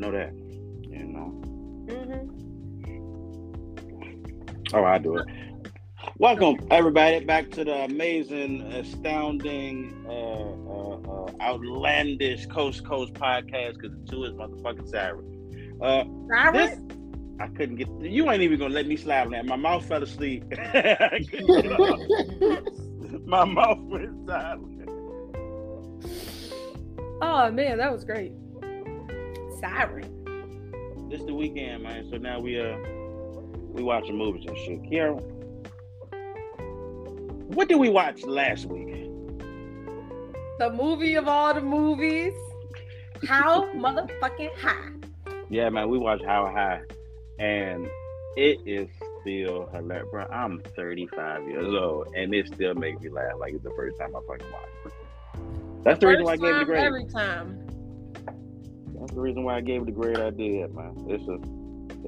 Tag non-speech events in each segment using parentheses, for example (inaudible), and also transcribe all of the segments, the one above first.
know that. You know. hmm All right, I do it. Welcome, everybody, back to the amazing, astounding, uh, uh, uh, outlandish Coast Coast podcast because the two is motherfucking Sarah. Uh, this, I couldn't get. You ain't even gonna let me slide on that. My mouth fell asleep. (laughs) I couldn't get up. (laughs) My mouth went silent. oh man, that was great. Siren. This the weekend, man. So now we uh we watching movies and shit. Kiara, what did we watch last week? The movie of all the movies. How motherfucking high. Yeah, man, we watched How High, and it is still hilarious. Bro, I'm 35 years old, and it still makes me laugh like it's the first time I fucking watched. it. That's the reason why I gave it a grade. Every time. That's the reason why I gave it the grade I did, man. It's a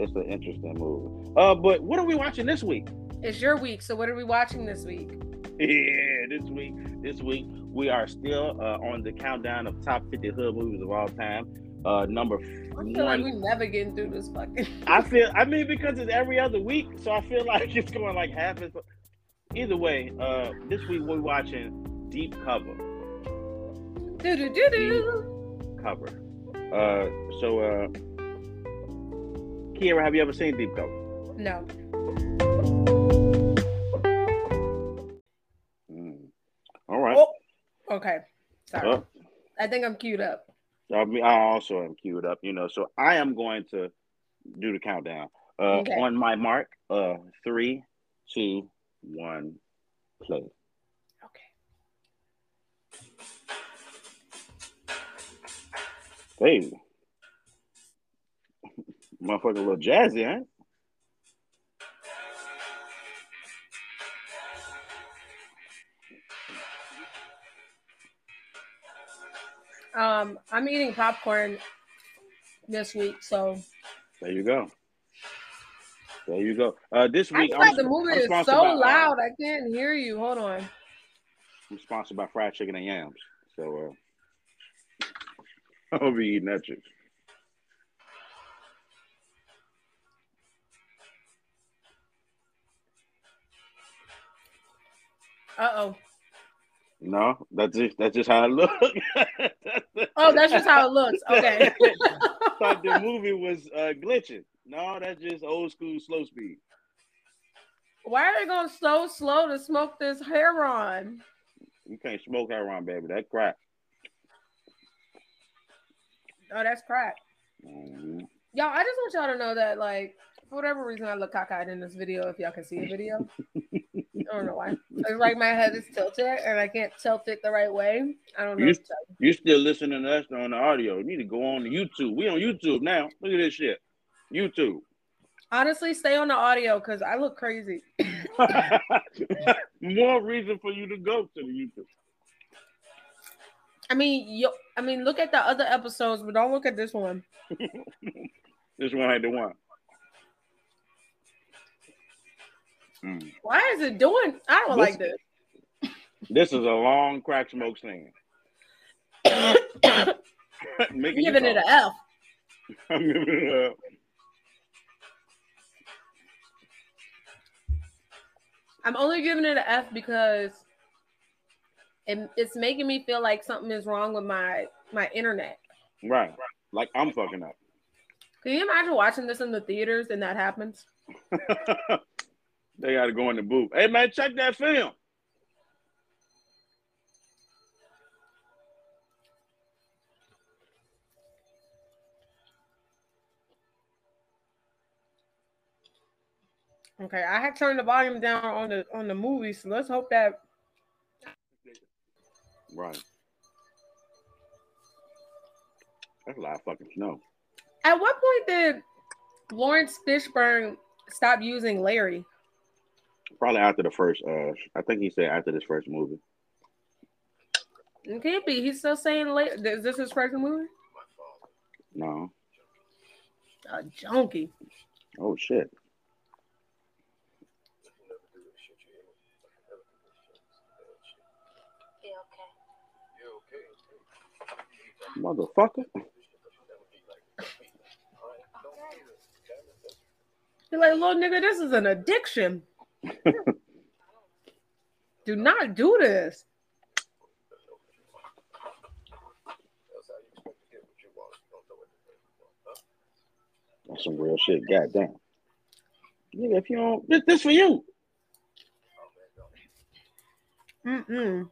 it's an interesting movie. Uh, but what are we watching this week? It's your week, so what are we watching this week? Yeah, this week, this week we are still uh, on the countdown of top 50 hood movies of all time. Uh, number I feel like one. we never getting through this fucking. (laughs) I feel, I mean, because it's every other week, so I feel (laughs) like it's going like half as. Either way, uh, this week we're watching Deep Cover. Do do do do. Cover. Uh, so, uh, Kiera, have you ever seen Deep Cover? No. Mm. All right. Oh. Okay. Sorry. Well, I think I'm queued up. I, mean, I also am queued up, you know. So I am going to do the countdown. Uh, Okay. On my mark, uh, three, two, one, play. Hey, motherfucker, a little jazzy, huh? Um, I'm eating popcorn this week, so There you go. There you go. Uh, this week, I'm, the movie I'm is so by, uh, loud. I can't hear you. Hold on. I'm sponsored by Fried Chicken and Yams, so uh, (laughs) I'll be eating that shit. Uh oh. No, that's just that's just how it look. (laughs) Oh, that's just how it looks. Okay. (laughs) Thought the movie was uh, glitching. No, that's just old school slow speed. Why are they going so slow to smoke this heroin? You can't smoke heroin, baby. That crap. Oh, that's crack. Mhm. Y'all, I just want y'all to know that, like, for whatever reason, I look cockeyed in this video. If y'all can see the video, I don't know why. It's like my head is tilted and I can't tilt it the right way. I don't know. You- what to tell you. You still listening to us on the audio? You need to go on to YouTube. We on YouTube now. Look at this shit. YouTube. Honestly, stay on the audio because I look crazy. (laughs) (laughs) More reason for you to go to the YouTube. I mean, yo, I mean, look at the other episodes, but don't look at this one. (laughs) This one ain't the one. Mm. Why is it doing? I don't This- like this. This is a long crack smoke stand. (coughs) I'm giving it an F. (laughs) I'm giving it a. I'm only giving it an F because it, it's making me feel like something is wrong with my my internet. Right. Like I'm fucking up. Can you imagine watching this in the theaters and that happens? (laughs) they got to go in the booth. Hey man, check that film. Okay, I had turned the volume down on the on the movie, so let's hope that Right. That's a lot of fucking snow. At what point did Laurence Fishburne stop using Larry? Probably after the first. Uh, I think he said after this first movie. It can't be. He's still saying Larry. Is this his first movie? No. A junkie. Oh shit. Motherfucker. You're like, little nigga, this is an addiction. (laughs) do not do this. That's some real shit. Goddamn. Nigga, if you don't, this, this for you. Mm-mm.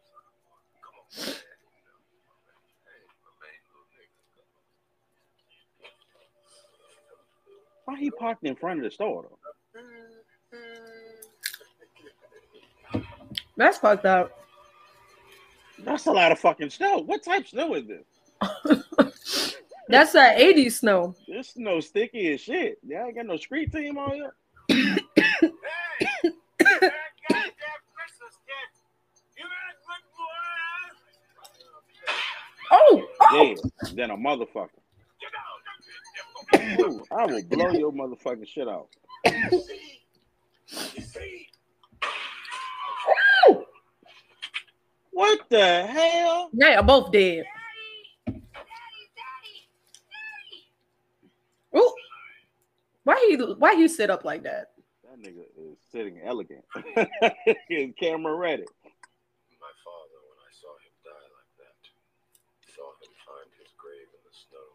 Why he parked in front of the store though? That's fucked up. That's a lot of fucking snow. What type of snow is this? (laughs) That's that 80s snow. This snow sticky as shit. Yeah, I ain't got no street team on here. (coughs) Oh, oh. Yeah, then a motherfucker. Ooh, I will blow your motherfucking shit out. What the hell? Now you're both dead. Ooh. Why he why he sit up like that? That nigga is sitting elegant. (laughs) His camera ready. My father, when I saw him die like that, saw him find his grave in the snow.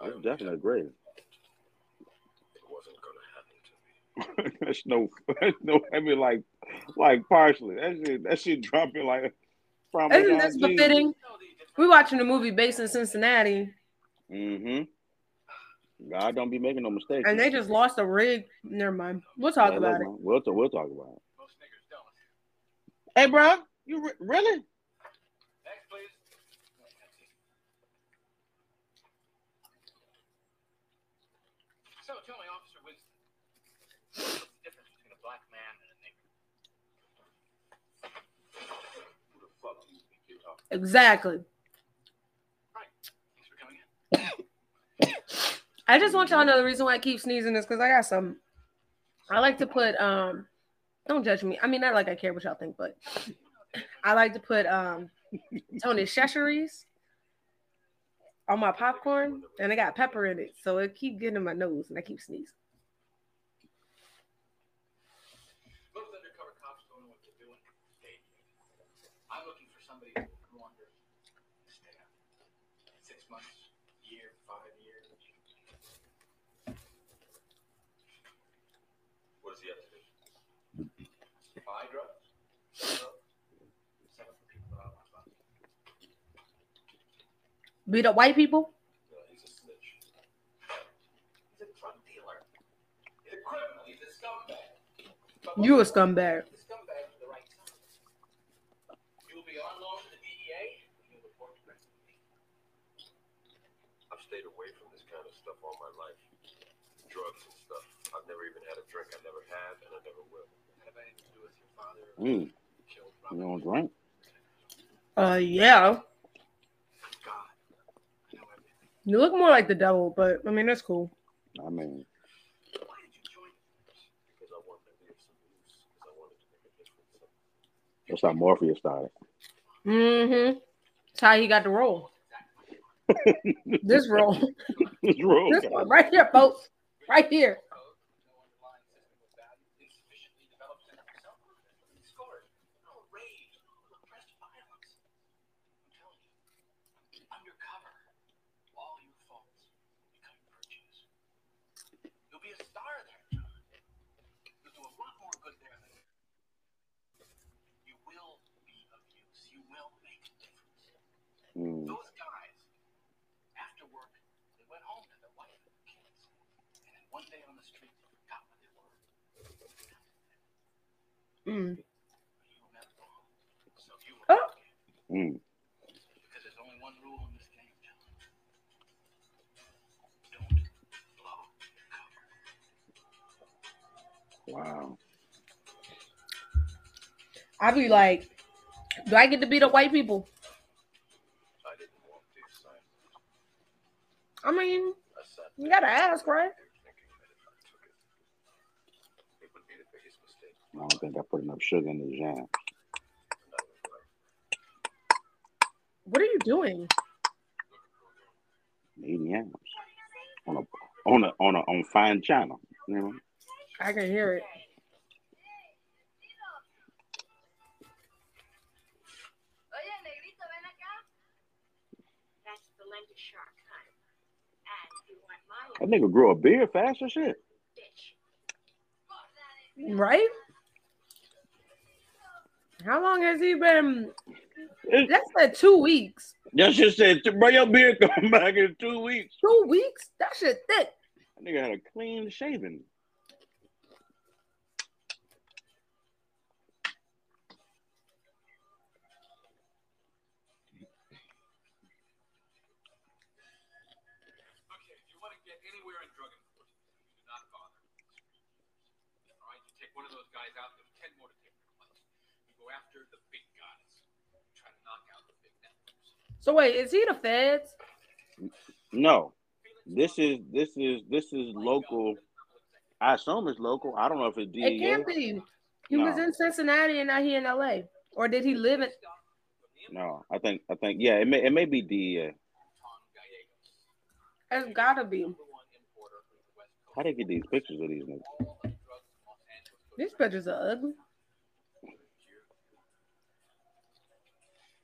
I That's only definitely kept- great. It wasn't gonna happen to me. (laughs) That's no, that's no. I mean, like, like partially. That shit, that shit dropping like from. Isn't this befitting? We're watching a movie based in Cincinnati, Mm-hmm. God don't be making no mistakes. and they just lost a rig. Never mind. We'll talk Yeah, about it. We'll, we'll talk about it. Hey, bro, you re- really? So tell me, Officer Winston, what's the difference between a black man and a nigger? Who the fuck do you think you're talking Exactly. Thanks for coming in. (coughs) I just want y'all to know the reason why I keep sneezing is because I got some. I like to put um. Don't judge me. I mean, not like I care what y'all think, but I like to put um Tony Chachere's on my popcorn, and it got pepper in it, so it keep getting in my nose, and I keep sneezing. Most undercover cops don't know what they're doing. They, I'm looking for somebody who will go under and stay out. Six months, year, five years. What does he have to do? Buy drugs. sell drugs, Sell it for people that I want to buy. Beat up white people. No, he's a snitch. He's a drug dealer. He's a criminal. He's a scumbag. You a scumbag. The scumbag for the right time. You'll be on loan to the DEA. and You'll report to prison. I've stayed away from this kind of stuff all my life. Drugs and stuff. I've never even had a drink. I never have, and I never will. Have anything to do with your father? Mm, you Robert? don't drink? Uh, yeah. God. I know everything. You look more like the devil, but I mean that's cool. I mean, Why did you join the force? Because I wanted to be of some use. Because I wanted to make a difference. that's how Morpheus started. Mm-hmm. That's how he got the role. (laughs) This role, It's real. this one right here, folks, right here. Code, no underlying system of value, insufficiently developed sense of self. He scored. No rage, no repressed violence. I'm telling you, undercover, all your faults become virtues. You'll be a star there, John. You'll do a lot more good there than you will be of use. You will make a difference. Mm, Those guys, after work, they went home to their wife and kids. And then one day on the street, they forgot what they were. Mm. You will never. So you will Oh. not mm. Because there's only one rule in this game, John. Don't blow your cover. Wow. I be like, do I get to beat up white people? I didn't want to, son. I mean, you gotta ask, right? there thinking that if I took it, it would be the biggest mistake. I don't think I put enough sugar in the jam. And I was right. What are you doing? Eating yams on a on a on a on fine china. You know. I can hear it. That nigga grow a beard fast as shit. Right? How long has he been? It, That's like two weeks. that shit said, bro, your beard come (laughs) back in two weeks. Two weeks? That shit thick. That nigga had a clean shaven. Okay, if you want to get anywhere in drug enforcement, you do not bother. All right, you take one of those guys out, there's ten more to take their place. You go after the big guys. Try to knock out the big networks. So wait, is he the feds? No, this is this is this is local. I assume it's local. I don't know if it's DEA. It can't be. He was in Cincinnati and now he in LA. Or did he live in No, I think I think yeah, it may it may be DEA. it's gotta be. How do they get these pictures of these niggas? These pictures are ugly.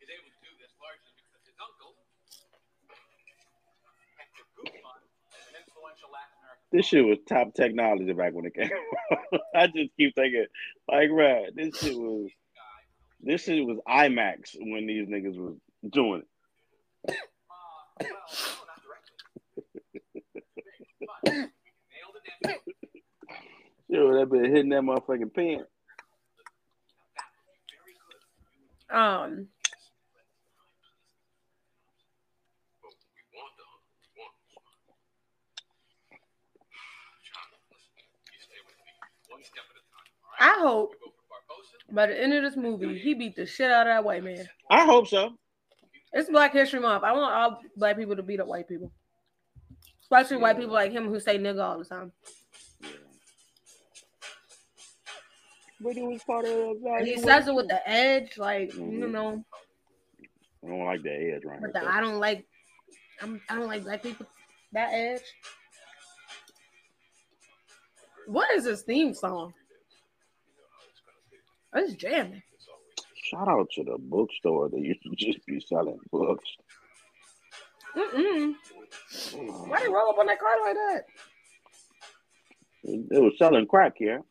He's able to do this largely because his uncle, Hector Guzman, an influential Latin American This shit was top technology back when it came. (laughs) I just keep thinking, like, right, this shit was this shit was IMAX when these niggas was doing it. (laughs) Yo, that been hitting that motherfucking pen. Um But we want the hunt. We want John, listen, you stay with me. One step at a time. All right. I hope Go for Barbosa. by the end of this movie he beat the shit out of that white man. I hope so. It's Black History Month. I want all black people to beat up white people. Especially white people like him who say nigga all the time. But it was part of. And he says it with the edge, like you Mhm. know, I don't like that edge right with here. the I don't like I'm I don't like black people that edge. What is this theme song? Oh, it's jamming. Shout out to the bookstore that used (laughs) to just be selling books. Mm-mm. Mm. Why they roll up on that car like that? They was selling crack here.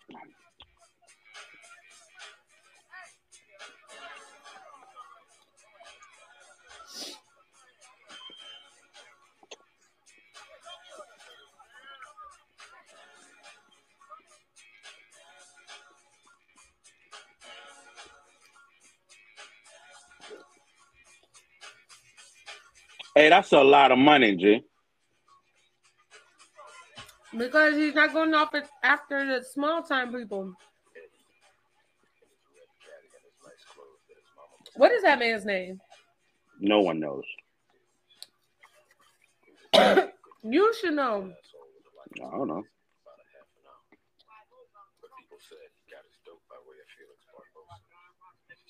Hey, that's a lot of money, G. Because he's not going off after the small time people. What is that man's name? No one knows. (coughs) You should know. I don't know. But people said he got his dope by way of Felix Barbosa.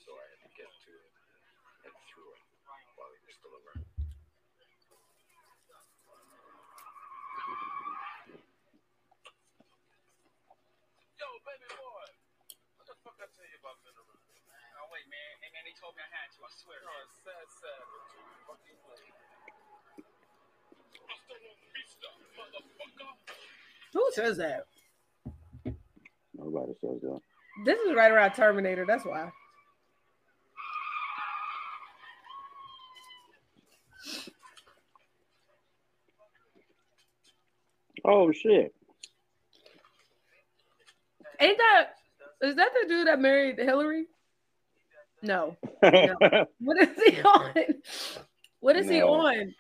So I had to get to it and through it while he was still around. Yo, baby boy. What the fuck I tell you about mineral? Oh, wait, man. Hey, man, they told me I had to. I swear. No, it's sad, sad, but you fucking play. Hasta la vista, motherfucker. Who says that? Nobody says that. This is right around Terminator. That's why. Oh shit. Ain't that is that the dude that married Hillary? No. (laughs) What is he on? What is he on?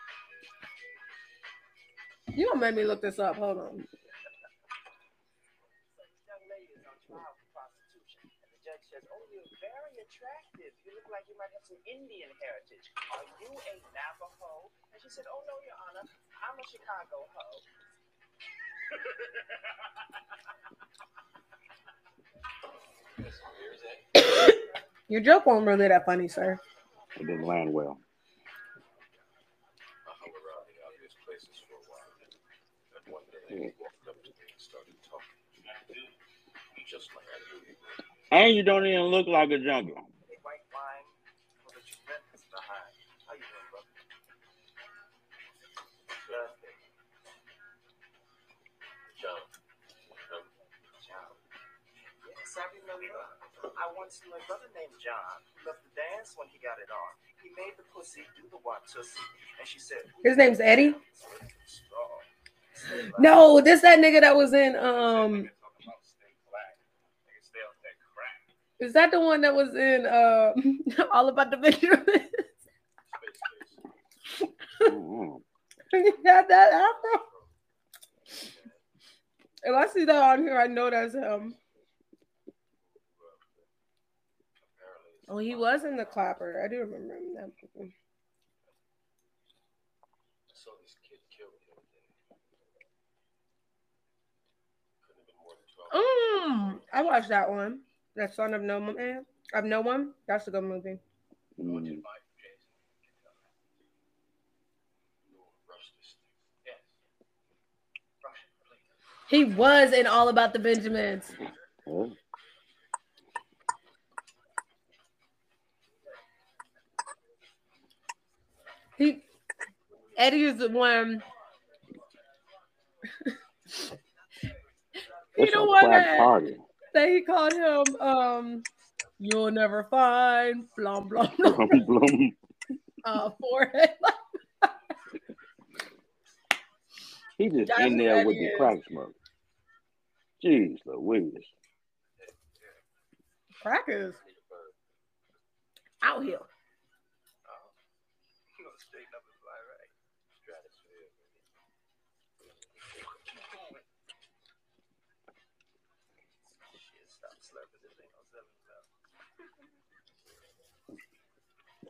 You gonna make me look this up. Hold on. young lady is (laughs) on trial for prostitution. And the judge says, Oh, you're very attractive. You look like you might have some Indian heritage. Are you a Navajo? And she said, Oh, no, Your Honor. I'm a Chicago hoe. Your joke wasn't really that funny, sir. It didn't land well. And you don't even look like a junkie. I once knew a brother named John who loved to dance when he got it on. He made the pussy do the watusi, and she said, His name's Eddie. Strong. Stay black. No, this that nigga that was in um. Talking about stay black. Nigga, stay off that crack. Is that the one that was in uh (laughs) All About the? Mm-mm. he had that afro. If I see that on here, I know that's him. Oh, he was in the clapper. I do remember him. That movie. I saw this kid killed the other day. Couldn't have been more than 12. Mm, I watched that one. That Son of No Man. Of No One. That's a good movie. Mm. buy for Jason? You will rush this thing. Yes. Rush it, please. He was in All About the Benjamins. Oh. He Eddie is the one. he the one that, party. that he called him um you'll never find blum blum blum Bloom. uh forehead. (laughs) He just That's in there with he the is. crack smoke. Jeez Louise. Crackers out here. You gonna straighten up and fly right. Stratosphere. Shit, stop slurping. This ain't no seven up. That was funny. Fucking up. Hmm? Civilized men do cedar. Oh, we got one eight straight. Am I right? Yeah, I have to. Eddie. Take this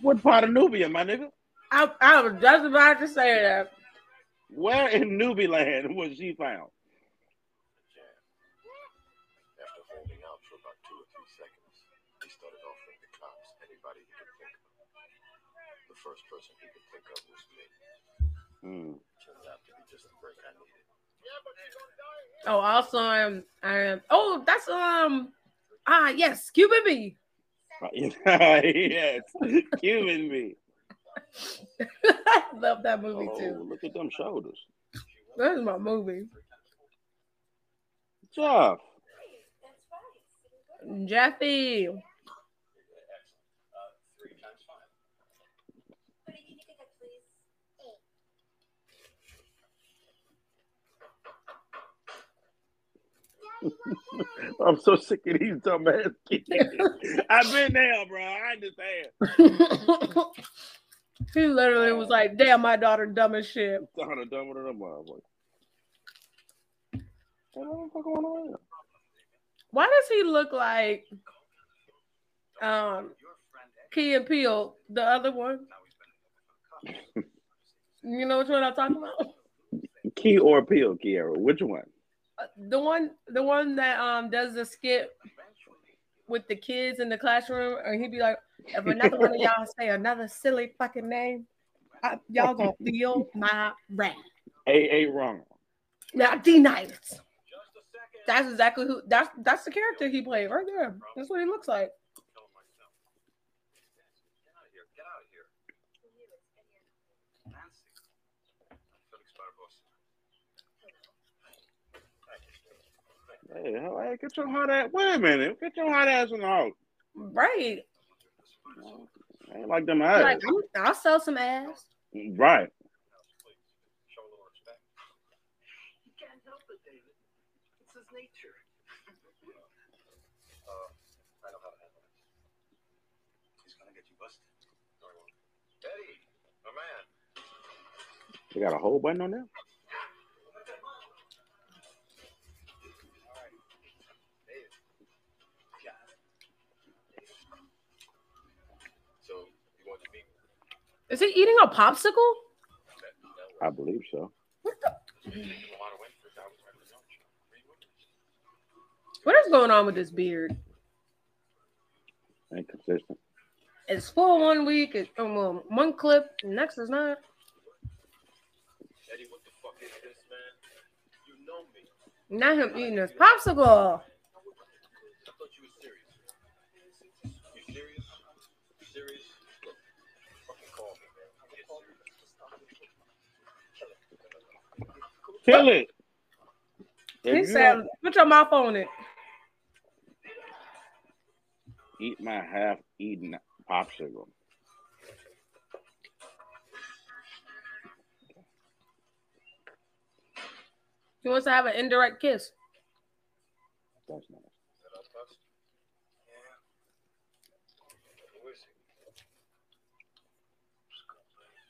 What part of Nubia, my nigga? I, I was just about to say that. Where in Nubiland (laughs) was she found? Jam. After holding out for about two or three seconds, he started offering the cops anybody he could think of. The first person he could think of was me. Mm. Turned out to be just the break I needed. Oh, also I'm I am oh that's um ah yes, Cuban B. (laughs) yes, Cuban me. I (laughs) love that movie Oh, too. look at them shoulders. That is my movie. Jeff. Jeffy. I'm so sick of these dumbass kids. (laughs) I've been there, bro. I understand. (laughs) he literally was like, damn, my daughter dumb as shit. Son of dumb with them motherfuckers. What the going on? Why does he look like um Key and Peele, the other one? (laughs) You know which one I'm talking about? Key or Peele, Kiara? Which one? The one, the one that um does the skit with the kids in the classroom, and he'd be like, "If another one of (laughs) y'all say another silly fucking name, I, y'all gonna feel my wrath." A. A. Wrong. Now, D it. That's exactly who. That's that's the character he played right there. That's what he looks like. Tell myself. Get out of here. Get out of here. Nancy. Felix Barbosa. Hey, hey, get your hot ass. Wait a minute. Get your hot ass in the house. Right. I ain't like them Like, ass. I'm, I'll sell some ass. Right. Show a little respect. He can't help it, David. It's his nature. Uh, I know how to handle it. He's gonna get you busted. Very well. Eddie, my man. You got a whole button on there? Is he eating a popsicle? I believe so. What is going on with this beard? Inconsistent. It's full one week, it's um, one clip, next is not. Eddie, what the fuck is this, man? You know me. Not him eating his popsicle. Kill it. If He said, "Put your mouth on it." eat my half eaten popsicle. He wants to have an indirect kiss. That's nice. Is that our bus? Yeah. Who is he? It's working for y'all. He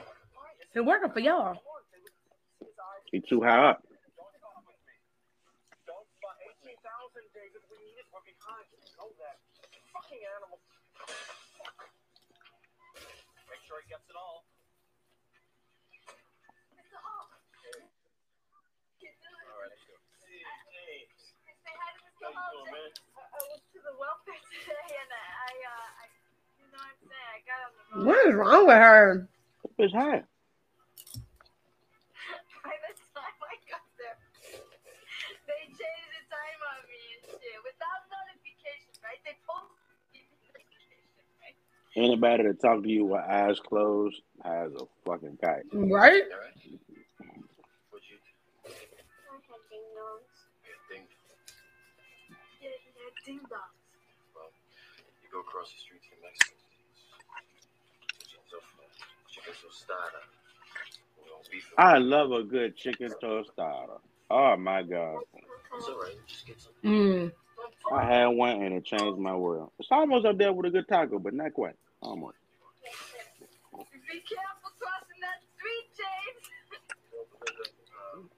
too high up. Don't buy 18,000, David. We need it. We're behind. You know that. Fucking animal. Make sure he gets it all. Mr. Hall. All right, let's go. Hey, James. Say hi to Mr. How you Hall. doing, man? I, I went to the welfare today and I, I, uh, I, you know what working for y'all. got too high up. What is wrong with her? It's high. By the time I got there, they changed the time on me and shit without notification, right? They told me notification, right? Anybody that talk to you with eyes closed has a fucking kite. Right? All right. What'd you do? I had ding dongs. Yeah, ding. Yeah, yeah, ding dongs. Well, you go across the street to the Mexican. Chicken Chicken tostada. We don't beef it. I love a good chicken tostada. Oh my god. It's all right. Just get some. Mm. I had one and it changed my world. It's almost up there with a good taco, but not quite. Almost. Be careful crossing that street, James. Um,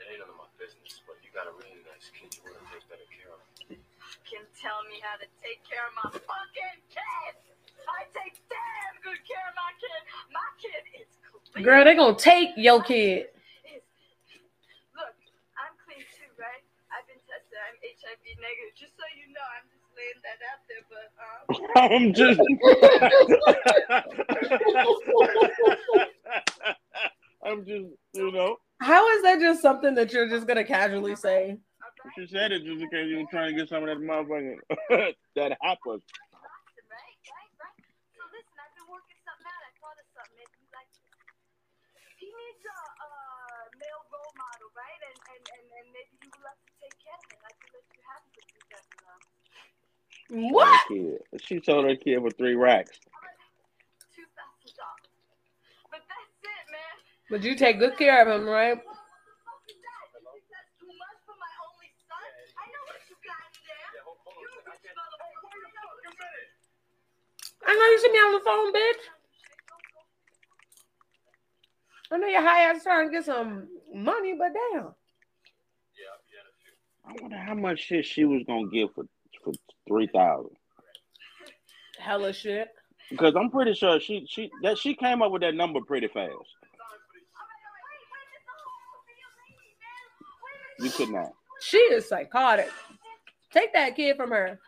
it ain't none of my business, but you got a really nice kid. You want to take better care of. Can tell me how to take care of my fucking kid. I take damn good care of my kid. My kid is clean. Girl, they gonna take your kid. Is- Look, I'm clean too, right? I've been tested. I'm HIV negative. Just so you know, I'm just laying that out there. But um, (laughs) I'm just (laughs) I'm just, you know, How is that just something that you're just gonna casually say? she said it just in case you were trying to get some of that motherfucking (laughs) that hot pussy. right, right, right. So listen, I've been working something out. I thought of something. Maybe you like this. He needs a, a male role model, right? And, and and and maybe you would love to take care of him. I can let you have him for two thousand dollars. What? Kid. She sold her kid for three racks. Two thousand dollars. But that's it, man. But you take good care of him, right? What the fuck is that? You think that's too much for my only son? I know you got in there. Yeah, hold, hold You on. a rich second. I can't- motherfucker. I know you see me on the phone, bitch. I know you're high ass trying to get some money, but damn. Yeah, yeah, that's true. I wonder how much shit she was gonna give for for three thousand. Hella shit. Because I'm pretty sure she she that she came up with that number pretty fast. You could not. She is psychotic. Take that kid from her.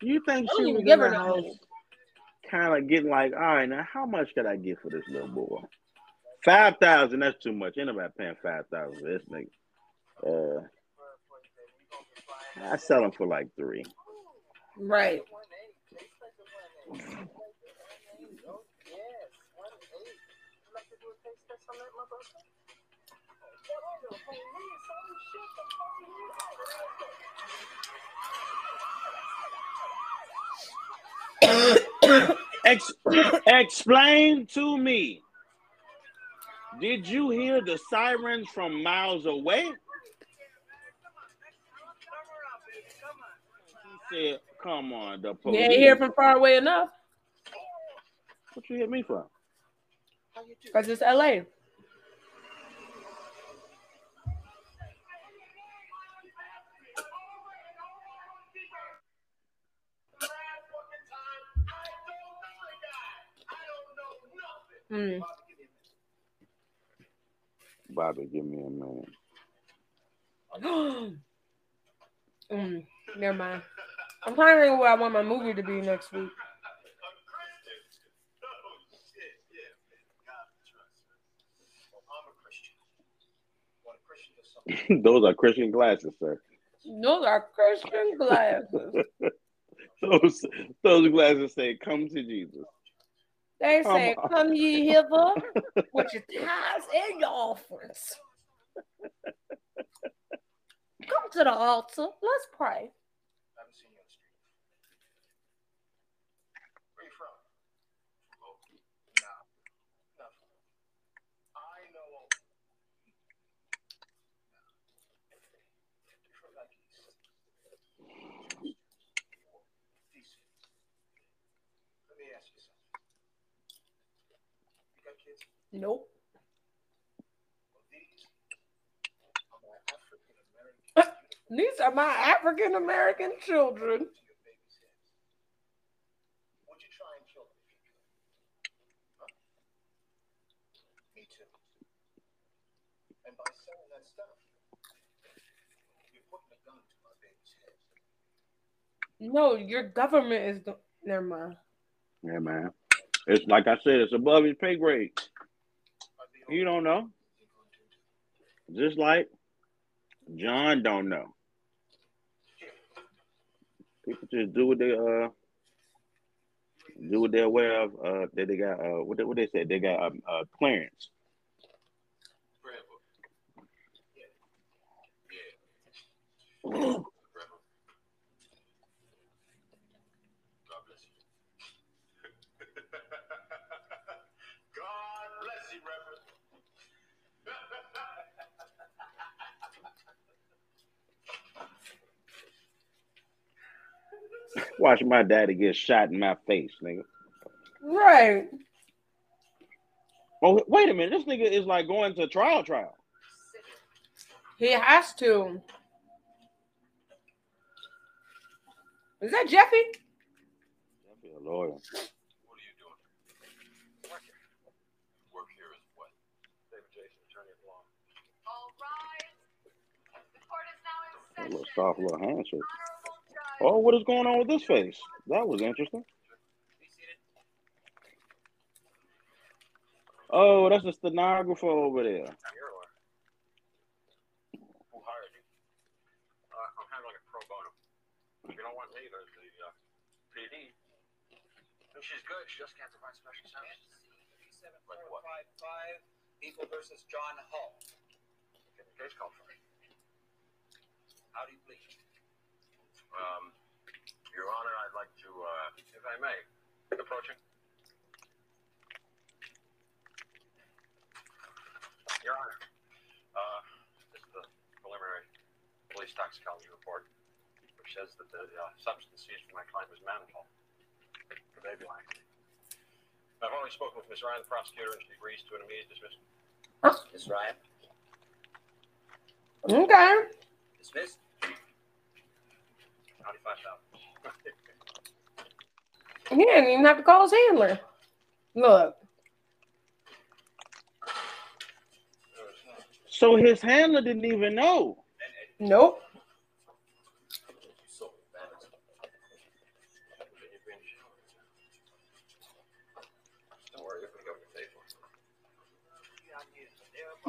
You think she was give her no kind of getting like, all right, now how much could I get for this little boy? Five thousand, that's too much. Ain't nobody paying five thousand for this nigga. Uh, I sell them for like three. Right. Ex- explain to me. Did you hear the sirens from miles away? said, come on, the police. You ain't hear from far away enough. What you hit me for? Because it's LA. Mm. Bobby, give me a minute. (gasps) mm, never mind. I'm planning where I want my movie to be next week. I'm Christian. When a Christian does something Those are Christian glasses, sir. Those are Christian glasses. (laughs) Those those glasses say, "Come to Jesus." They Come say, on. "Come ye hither (laughs) with your tithes and your offerings. (laughs) Come to the altar. Let's pray." I haven't seen you on the street. Where you from? Oh, no. Not from. I know. You're from back east. Decent. Let me ask you something. You got kids? Nope. Well, these are my African American These are my African American children. to your baby's heads. Would you try and kill them if you could? Huh? Me too. And by selling that stuff, you're putting (laughs) These are my African American children. No, your government is. The... Never mind. Yeah, man. It's like I said, it's above his pay grade. You don't know. you're going to do. Just like John don't know. People just do what they uh do what they're aware of. Uh, that they got uh what they, what they said they got um, uh clearance. (clears throat) Watch my daddy get shot in my face, nigga. Right. Oh wait a minute, this nigga is like going to trial trial. He has to. Is that Jeffy? That'd be a lawyer. What are you doing? Work here. Work here is what? David Jason, attorney at law. All rise. The court is now in A little soft little handshake. Honorable judge. Oh, what is going on with this face? That was interesting. Oh, that's a stenographer over there. I'm your lawyer. Who hired you? Uh, I'm handling it pro bono. If you don't want me, there's the uh, PD. And she's good. She just can't provide special services. Like what? People versus John Hull. Get the case called for me. How do you plead? Um, Your Honor, I'd like to, uh, if I may, approaching. Your Honor, uh, this is the preliminary police toxicology report, which says that the uh, substance seized from my client was mannitol for baby line. I've already spoken with Ms. Ryan, the prosecutor, and she agrees to an immediate dismissal. Miss Ryan, Okay. dismissed. He didn't even have to call his handler. Look. So his handler didn't even know. Nope. So, mannitol. Don't worry, you're gonna go get paid for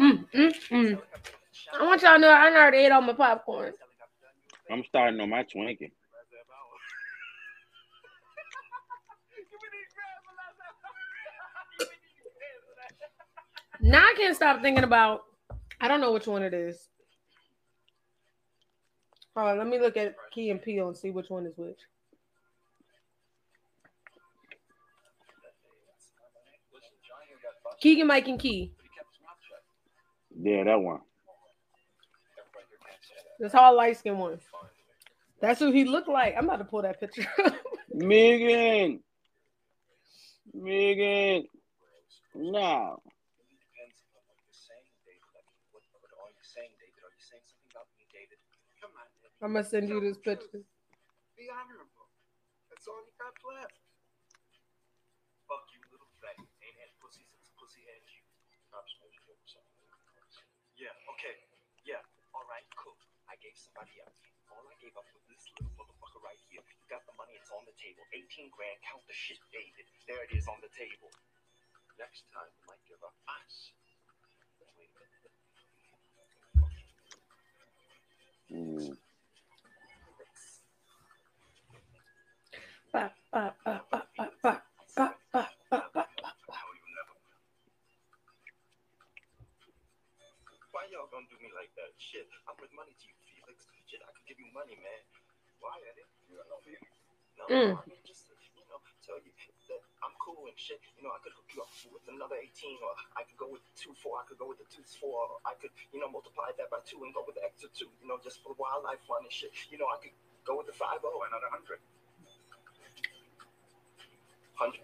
it. Mm, mm, mm. I want y'all to know I already ate all my popcorn. I'm starting on my Twinkie. Now I can't stop thinking about. I don't know which one it is. Hold on, let me look at Key and Peele and see which one is which. Keegan, Mike, and Key. but he kept his mouth shut. Yeah, that one. Everybody here can't say that. This all light skin one. That's who he looked like. I'm about to pull that picture. (laughs) Megan. Megan. No. It depends on what you're saying, David. I mean, what, what are you saying, David? Are you saying something about me, David? Come on, David. I'm gonna send you this picture. Be honorable. That's all you got left. Fuck you, little faggot. Ain't had pussy since Yeah, okay. Yeah, all right, cool. I gave somebody up. All I gave up was this little motherfucker right here. You got the money, it's on the table. 18 grand, count the shit, David. There it is on the table. Next time, you might give up us. Mm. Ba, ba, ba, ba, ba, ba, ba, ba, ba, ba. Why y'all gonna do me like that? Shit, I'm with money to you. Shit, I could give you money, man. Why, Eddie? You got no feeling. No, Mm. I mean, just, you know, tell you that I'm cool and shit. You know, I could hook you up with another 18, or I could go with 2 4, I could go with the 2 4, or I could, you know, multiply that by 2 and go with the extra 2, you know, just for wildlife fun and shit. You know, I could go with the 5 0, another 100. 100.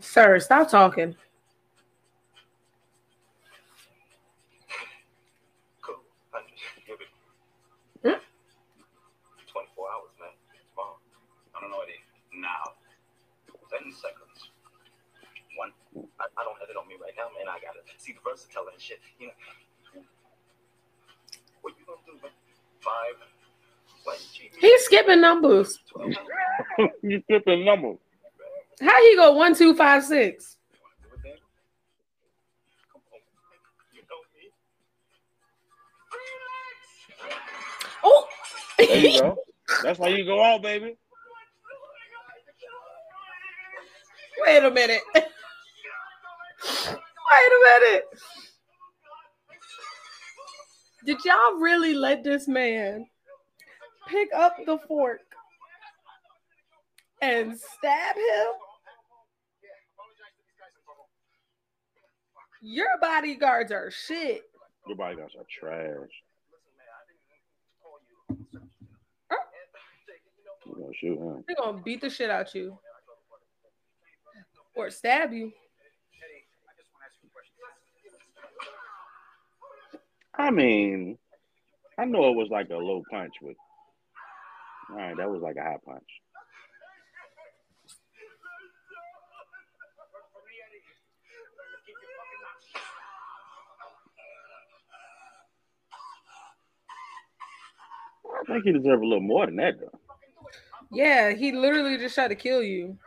Sir, stop talking. Cool. 100. Give it. Hmm? 24 hours, man. Tomorrow. I don't know Eddie. Now. 10 seconds. One. I, I don't have it on me right now, man. I gotta see the versatile and shit. You know. What you gonna do, man? Five. Twenty. He's skipping numbers. (laughs) Twelve. you skip the number. How he go one, two, five, six? Do it then. Come on. You know me. Relax. Oh, There you go. That's why you go out, baby. wait a minute. (laughs) Wait a minute. Did y'all really let this man pick up the fork and stab him? Your bodyguards are shit. Your bodyguards are trash. Listen, man, I didn't call you. Huh? You're gonna shoot him. They're gonna beat the shit out of you. Or stab you. Eddie, I just want to ask you a question. I mean, I know it was like a low punch, but all right, that was like a high punch. I think he deserved a little more than that, though. Yeah, he literally just tried to kill you.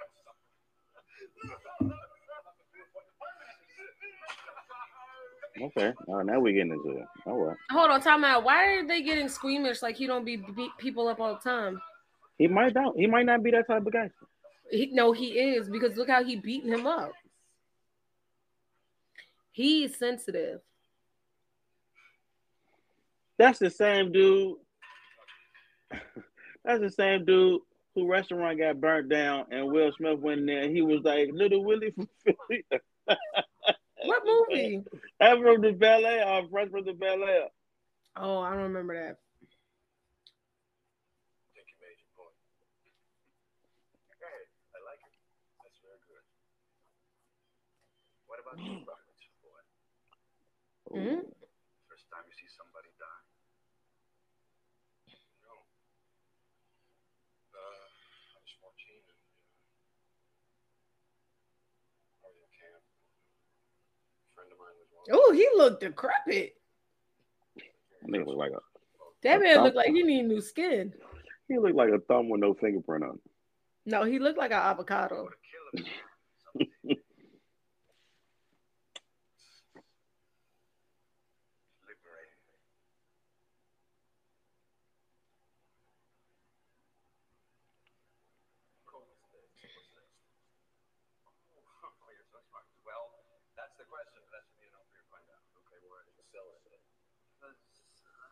Okay, all right, now we're getting into it. Oh, all right, Hold on, time out. Why are they getting squeamish like he don't be beat people up all the time? he might not. He might not be that type of guy. He, no, he is because look how he beating him up. He's sensitive. That's the same dude. (laughs) That's the same dude who restaurant got burnt down, and Will Smith went in there. And he was like Little Willie from Philly. (laughs) What movie? Ever from the Bel Air or Fresh from the Bel Air. Oh, I don't remember that. think you made your point. Okay, I like it. That's very good. What about you, Roberts, boy? Mhm. First time you see somebody die. No. Uh, I was 14 and uh, I was in camp. A friend of mine was one. Oh, he looked decrepit. I think it looked like a That man looked like he need new skin. he looked like a thumb with no fingerprint on. No, he looked like an avocado. (laughs) Would kill him. Liberating. Cool. What's next? Oh, you're so smart. Well, that's the question. That's what you know for your find out. Okay, where are you selling it? Because uh,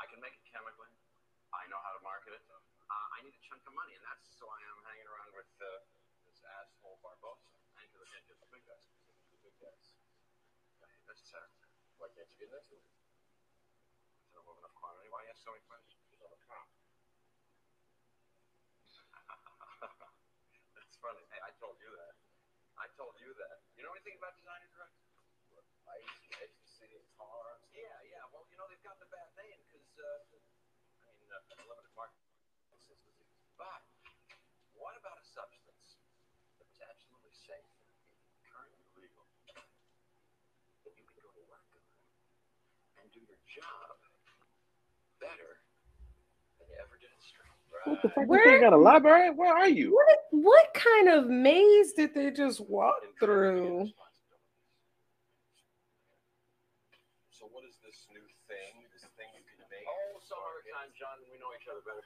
I can make it chemically. I know how to market it. Uh, I need a chunk of money, and that's why I'm hanging around with uh, this asshole Barbosa. I ain't gonna get just the big guys. The big guys. Okay, that's terrible. Why can't you get next to it? I don't have enough quantity. Why you ask so many questions? Because I'm a cop. (laughs) that's funny. Hey, I told you that. I told you that. You know anything about designing drugs? Ice, ecstasy, tar. Yeah, yeah. Well, you know they've got the bad name because, uh, I mean, uh, limited market. But what about a substance that's absolutely safe and currently legal? You can go to work on and do your job better than you ever did in. What the fuck? Where, you got a library? Where are you? What what kind of maze did they just walk through? So what is this new thing? This thing you can make? Oh, so hard time, John. We know each other better.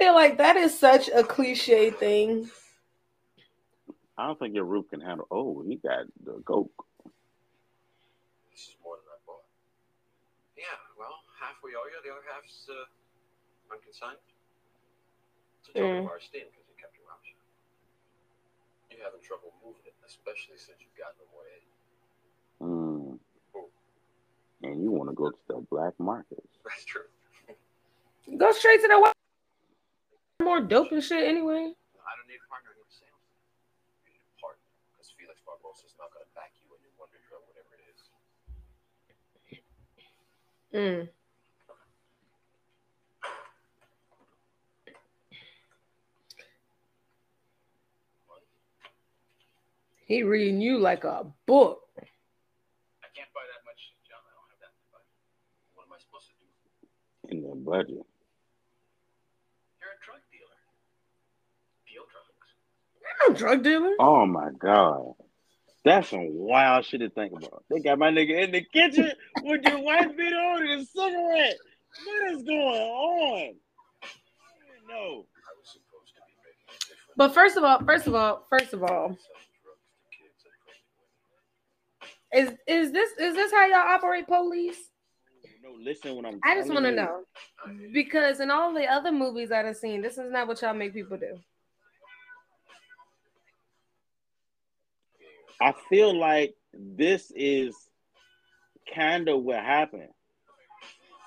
Feel like that is such a cliche thing. I don't think your roof can handle. Oh, he got the coke. This is more than I bought. Yeah, well, half we owe you, the other half's uh, unconsigned. It's a token Mm. of our esteem because you kept your mouth shut. You're having trouble moving it, especially since you've gotten away. Mm. And you want to go to the black market? That's true. Go straight to the wa- more dope and shit anyway. I don't need a partner, I need a salesman. You need a partner because Felix Barbosa's not going to back you in your wonder drug, whatever it is. Mm. He reading you like a book. I can't buy that much, John. I don't have that to buy. What am I supposed to do? In the budget. You're a drug dealer. Deal drugs. Drug dealer. Oh my god. That's some wild shit to think about. They got my nigga in the kitchen with your wife beat on and a cigarette. What is going on? No. I was supposed to be making a difference. But first of all, first of all, first of all, Selling drugs to kids and pregnant women. is is this is this how y'all operate police? No, listen when I'm I just want to know because in all the other movies I've seen, this is not what y'all make people do. I feel like this is kind of what happened.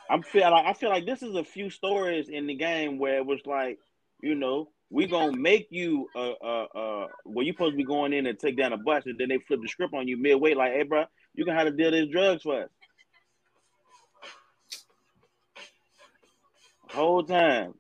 I'm feel like I feel like this is a few stories in the game where it was like, you know, we gonna make you uh uh uh well you supposed to be going in and take down a bus and then they flip the script on you midway like, hey bro, you gonna have to deal these drugs for us. Whole time.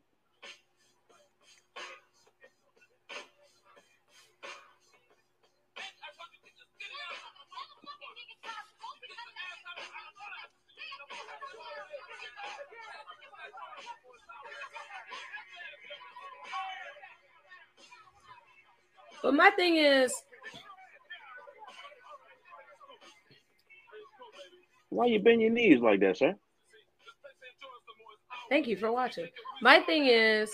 But my thing is, Why you bend your knees like that, sir? thank you for watching. My thing is,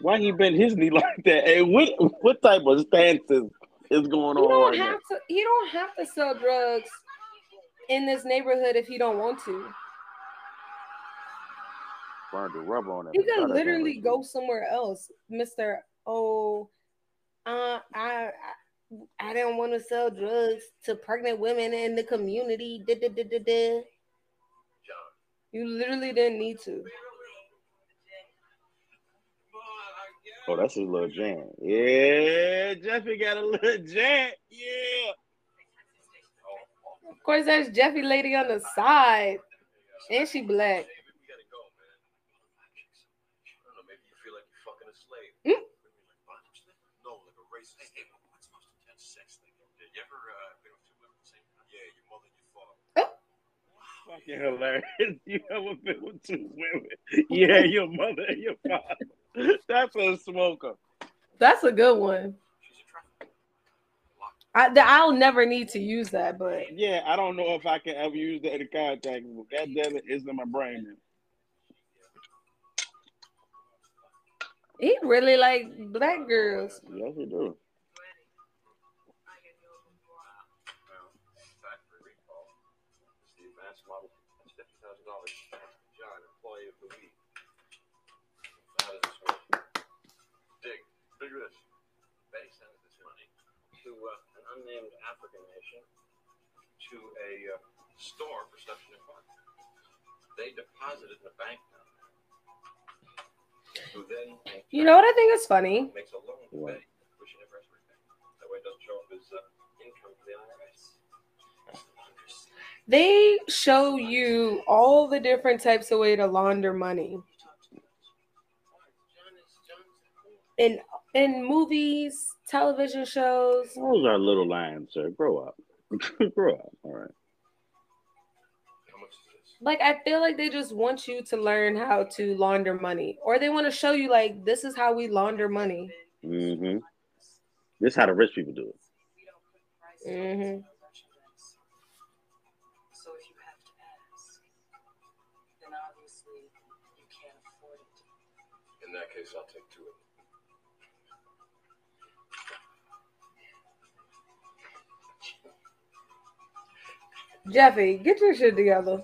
Why he bend his knee (laughs) like that? Hey, what what type of stance is, is going you on don't right now? have to. You don't have to sell drugs in this neighborhood if you don't want to. Burned the rubber on it. You can literally go somewhere else, Mister. Oh, uh, I, I I didn't want to sell drugs to pregnant women in the community. Da, da, da, da, da. You literally didn't need to. Oh, that's his little jam. Yeah, Jeffy got a little jam. Yeah. Of course, that's Jeffy lady on the side, and she black. David, we gotta go, man. I don't know, maybe you feel like you're fucking a slave. Mm. No, like a racist. Hey, hey, what's the most intense sex thing? Did you ever uh, been with two women at the same time? Yeah, your mother and your father. Fucking hilarious. (laughs) You ever been with two women? Yeah, your mother and your father. (laughs) That's a smoker. That's a good one. She's a trafficker. Locked. I, I'll never need to use that, but Yeah, I don't know if I can ever use that in contact. But God damn it, it's in my brain. now. he really like black girls. Yes, he do. Unnamed African nation to a uh, store for stuff she didn't. They deposit it in a bank now. Who then You know what I think is funny? makes a loan to What? Betty, which never has to repay. That way it doesn't show up as uh, income for the IRS. They show you all the different types of way to launder money. in in movies, television shows. Those are little lines, sir. Grow up. (laughs) Grow up. All right. How much is this? Like I feel like they just want you to learn how to launder money, or they want to show you like this is how we launder money. Mm-hmm. This is how the rich people do it. We Jeffy, get your shit together.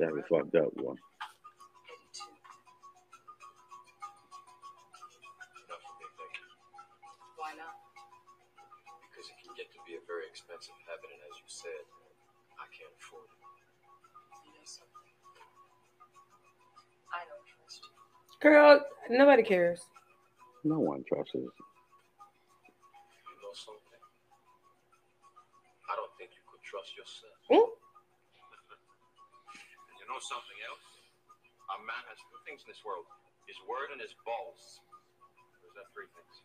Jeffy fucked up, boy. Eddie too. Not for me, thank you. Why not? Because it can get to be a very expensive habit, and as you said, I can't afford it. You know something? I don't trust you. Girl, nobody cares. No one trusts us. You know something? I don't think you could trust yourself. Mm. And you know something else? A man has two things in this world: his word and his balls. Or is that three things?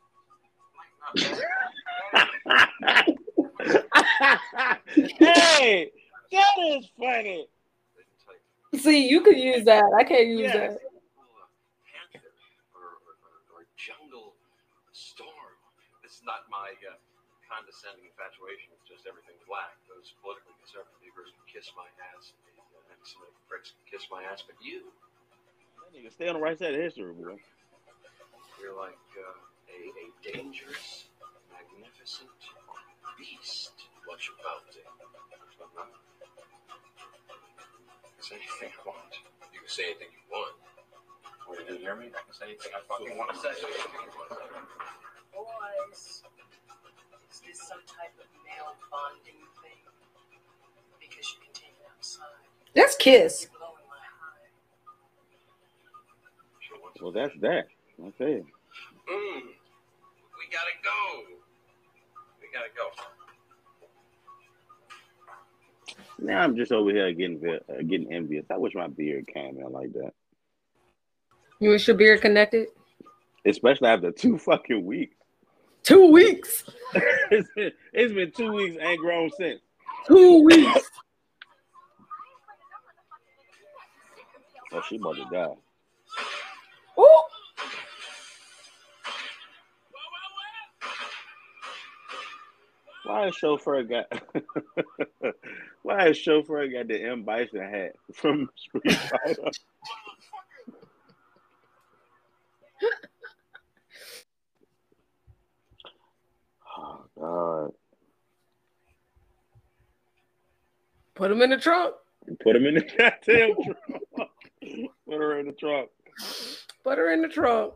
hey, that is funny. They didn't tell you. See, you could use that. I can't use Yes. that. Jungle storm. It's not my uh, condescending infatuation. It's just everything's black. Those politically conservative leaders can kiss my ass. and The uh, anti-Semitic pricks can kiss my ass. But you, That nigga stay on the right side of history, boy. you're like uh, a, a dangerous, magnificent beast. What you about to? I'm. Say anything I want. You can say anything you want. Well, you didn't hear me? I can say anything I fucking want to say. Boys, is this some type of male bonding thing? That's kiss. You're blowing my high. Sure wants Well, that's that. Okay. Mm, we gotta go. We gotta go. Now I'm just over here getting uh, getting envious. I wish my beard came in like that, You wish your beard connected? especially after two (laughs) fucking weeks. Two weeks. (laughs) it's, been, it's been two weeks, ain't grown since. Two weeks. Oh, she about to die. Ooh. Why is chauffeur got? (laughs) Why is chauffeur got the M Bison hat from Street (laughs) Fighter? oh God! Put him in the trunk. Put him in the (laughs) goddamn trunk. Put her in the trunk. Put her in the trunk.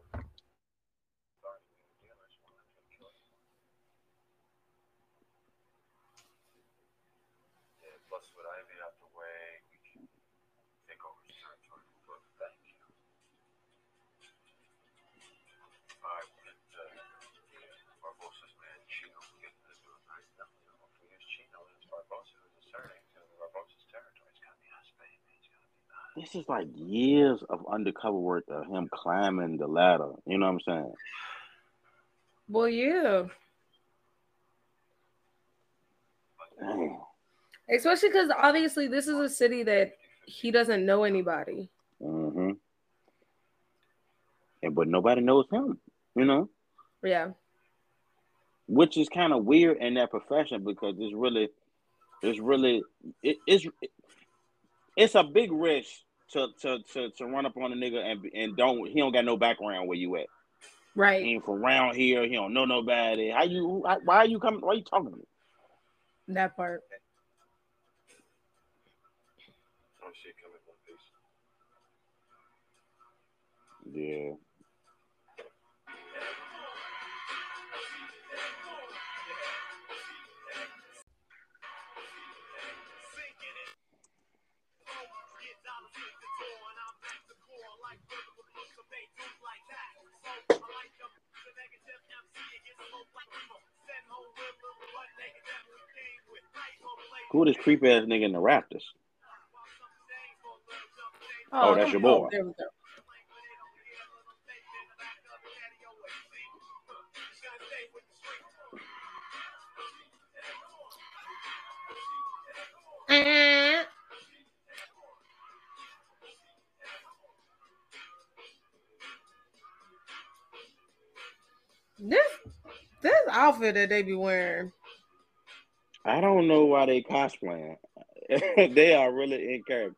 This is like years of undercover work of him climbing the ladder. You know what I'm saying? Well, yeah. Especially because obviously this is a city that he doesn't know anybody. Mm-hmm. And but nobody knows him. You know. Yeah. which is kind of weird in that profession because it's really it's really it, it's it's a big risk to, to to to run up on a nigga and and don't he don't got no background where you at he Right. ain't from around here he don't know nobody how you how, why are you coming why are you talking to me That part. Oh, I don't see it coming one piece. yeah Who this creepy ass nigga in the Raptors? Oh, oh that's your boy. This this outfit that they be wearing I don't know why they cosplaying. (laughs) they are really in character.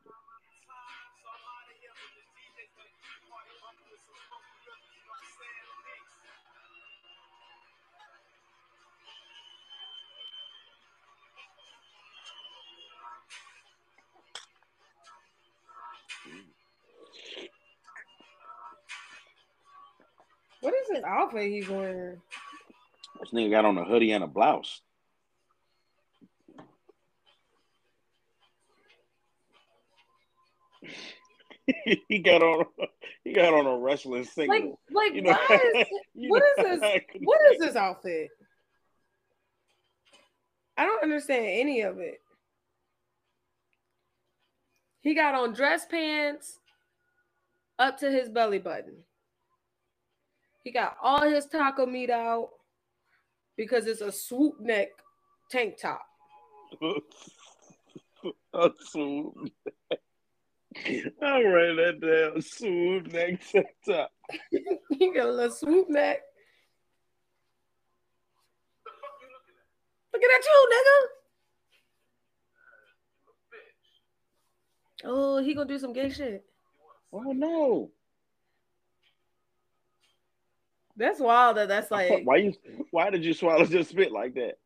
What is this outfit he's wearing? This nigga got on a hoodie and a blouse. (laughs) he got on he got on a wrestling Like, single. like You know- why is what is (laughs) this? What is this outfit? I don't understand any of it. He got on dress pants up to his belly button. He got all his taco meat out because it's a swoop neck tank top. (laughs) a swoop. I ran that down. Swoop next to top. he got a little swoop neck. Looking at Looking at you, nigga. Oh, he gonna do some gay shit. Oh no! That's wild. That that's like why you? Why did you swallow your spit like that?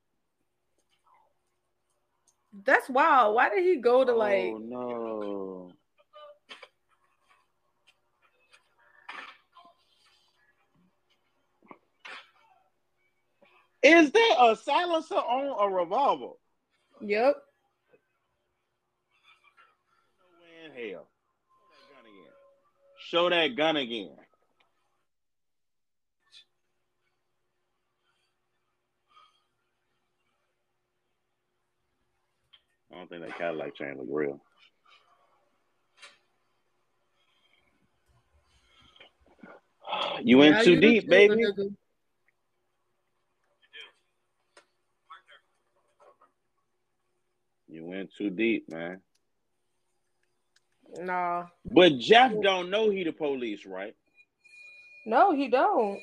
that's wild. Why did he go to oh, like? oh no! Is there a silencer on a revolver? Yep. No way in hell. Show that gun again. Show that gun again. I don't think that Cadillac chain look real. You went too deep, baby. nigga. You went too deep, man. Nah. But Jeff don't know he the police, right? No, he don't.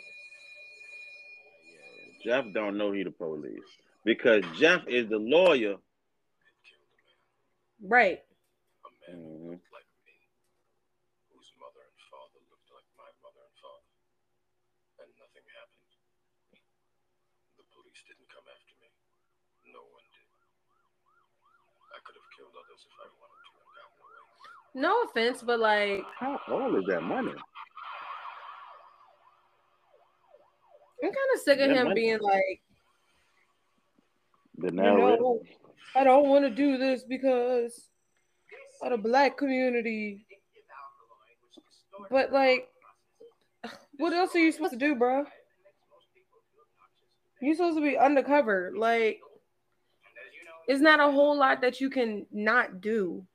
Jeff don't know he the police because Jeff is the lawyer. Right. A man who Mhm. looked like me, whose mother and father looked like my mother and father, and nothing happened. The police didn't come after me. No one did. I could have killed others if I wanted to and gotten away. No offense, but like How old is that money? I'm kind of sick of That him might- being like, The you know, I don't want to do this because of the black community. But like, what else are you supposed to do, bro? You're supposed to be undercover. Like, it's not a whole lot that you can not do.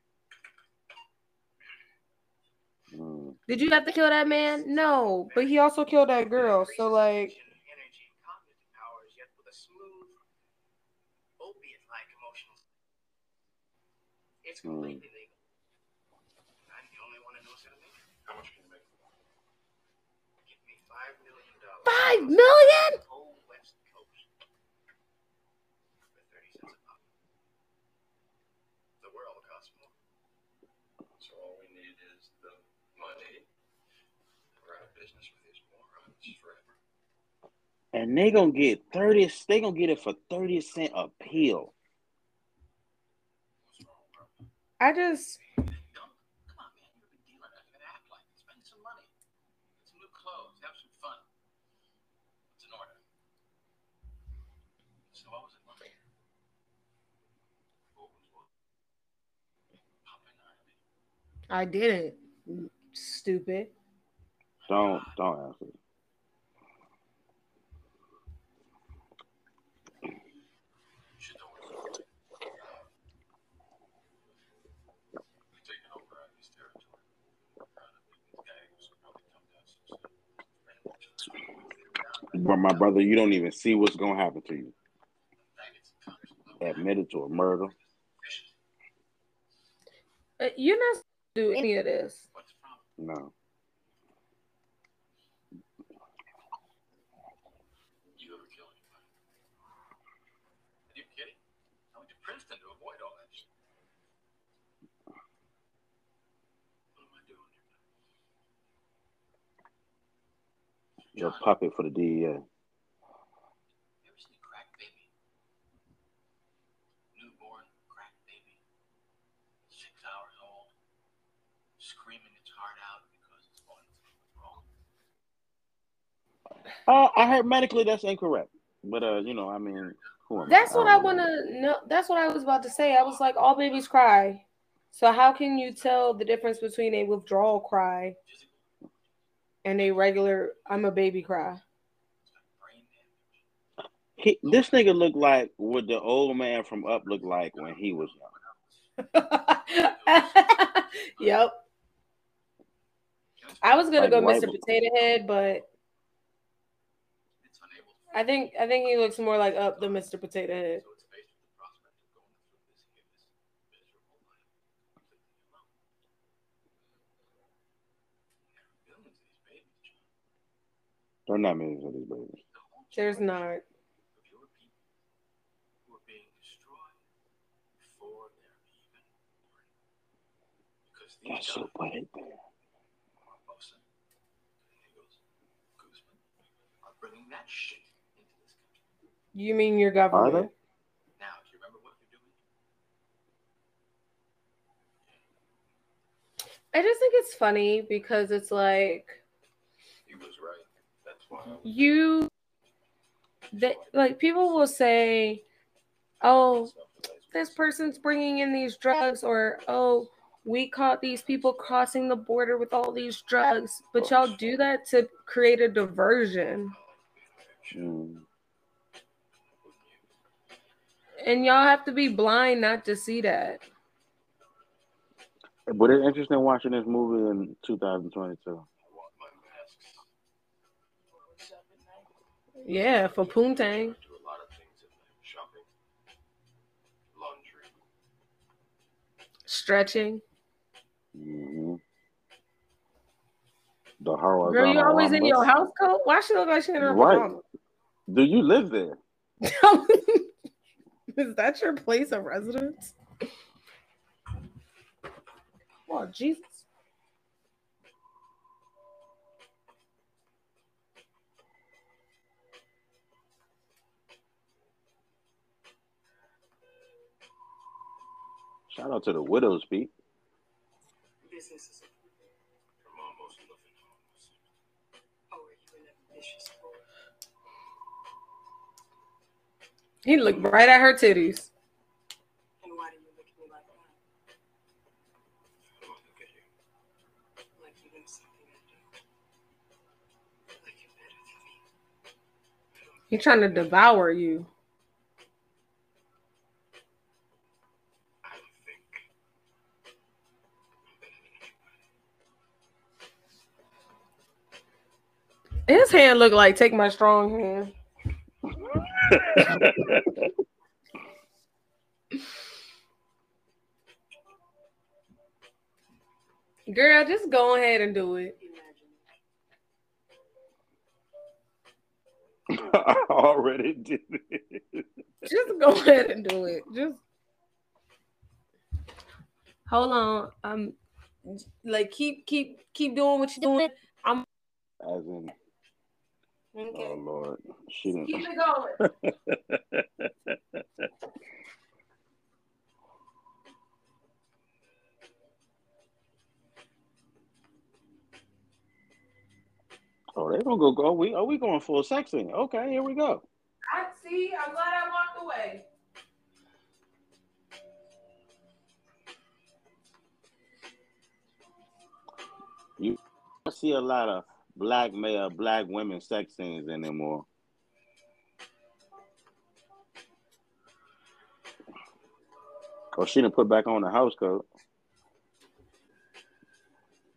Did you have to kill that man? No, but he also killed that girl. So like, energy and cognitive powers, yet with a smooth, opiate-like emotional. It's completely legal. I'm the only one who knows how to make it. How much can you make? Give me five million dollars. five million? Whole West Coast. For thirty cents a pop. The world costs more. So all we need is the money. We're out of business with these morons forever. And they gonna get thirty. They gonna get it for thirty cent a pill. What's wrong, bro? I just Don't. Come on, man. You're a But my brother, you don't even see what's gonna happen to you. Admitted to a murder. Uh, you're not do any of this. No. Because it's going through wrong. Uh, I heard medically that's incorrect, but uh, you know, I mean, who am That's what I don't want to know. That's what I was about to say. I was like, all babies cry. So how can you tell the difference between a withdrawal cry Physical, and a regular "I'm a baby" cry? He, this nigga looked like what the old man from Up looked like when he was young. (laughs) yep. I was gonna Like go Mr. Potato Head, but It's unable to I think I think he looks more like up than Mr. Potato Head. So it's faced with the prospect of going through this hideous, miserable life completely alone. There are billions of these babies, John. There are not millions of these babies. There's not. of your people who are being destroyed before they're even born. Because these That's so guys, put it there. Barbosa, Gallegos, Guzman, are bringing that shit into this country. You mean your Are government? Now, do you remember what you're doing? I just think it's funny because it's like He was right. You that like people will say, "Oh, this person's bringing in these drugs," or "Oh, we caught these people crossing the border with all these drugs," but y'all do that to create a diversion, and y'all have to be blind not to see that. But it's interesting watching this movie in 2022. I want my masks. Yeah, for poontang. Do a lot of things in there. Shopping, laundry. Stretching. hmm The horizontal. Girl, you always in your house coat? Why she look like she in her Right. pajamas? Do you live there? (laughs) Is that your place of residence? Oh, Jesus. Shout out to the widows, Pete. You? He looked right at her titties. And why do you look His hand looked like take my strong hand. Girl, just go ahead and do it. (laughs) I already did it. Just go ahead and do it. Just hold on. Um, like keep keep keep doing what you're doing. I'm As in, okay. oh Lord, she didn't. Keep it going. (laughs) Oh, they gonna go. Go. We are we going full sexing? Okay, here we go. I see. I'm glad I walked away. You I see a lot of black male, black women sex scenes anymore. Oh, she didn't put back on the house coat.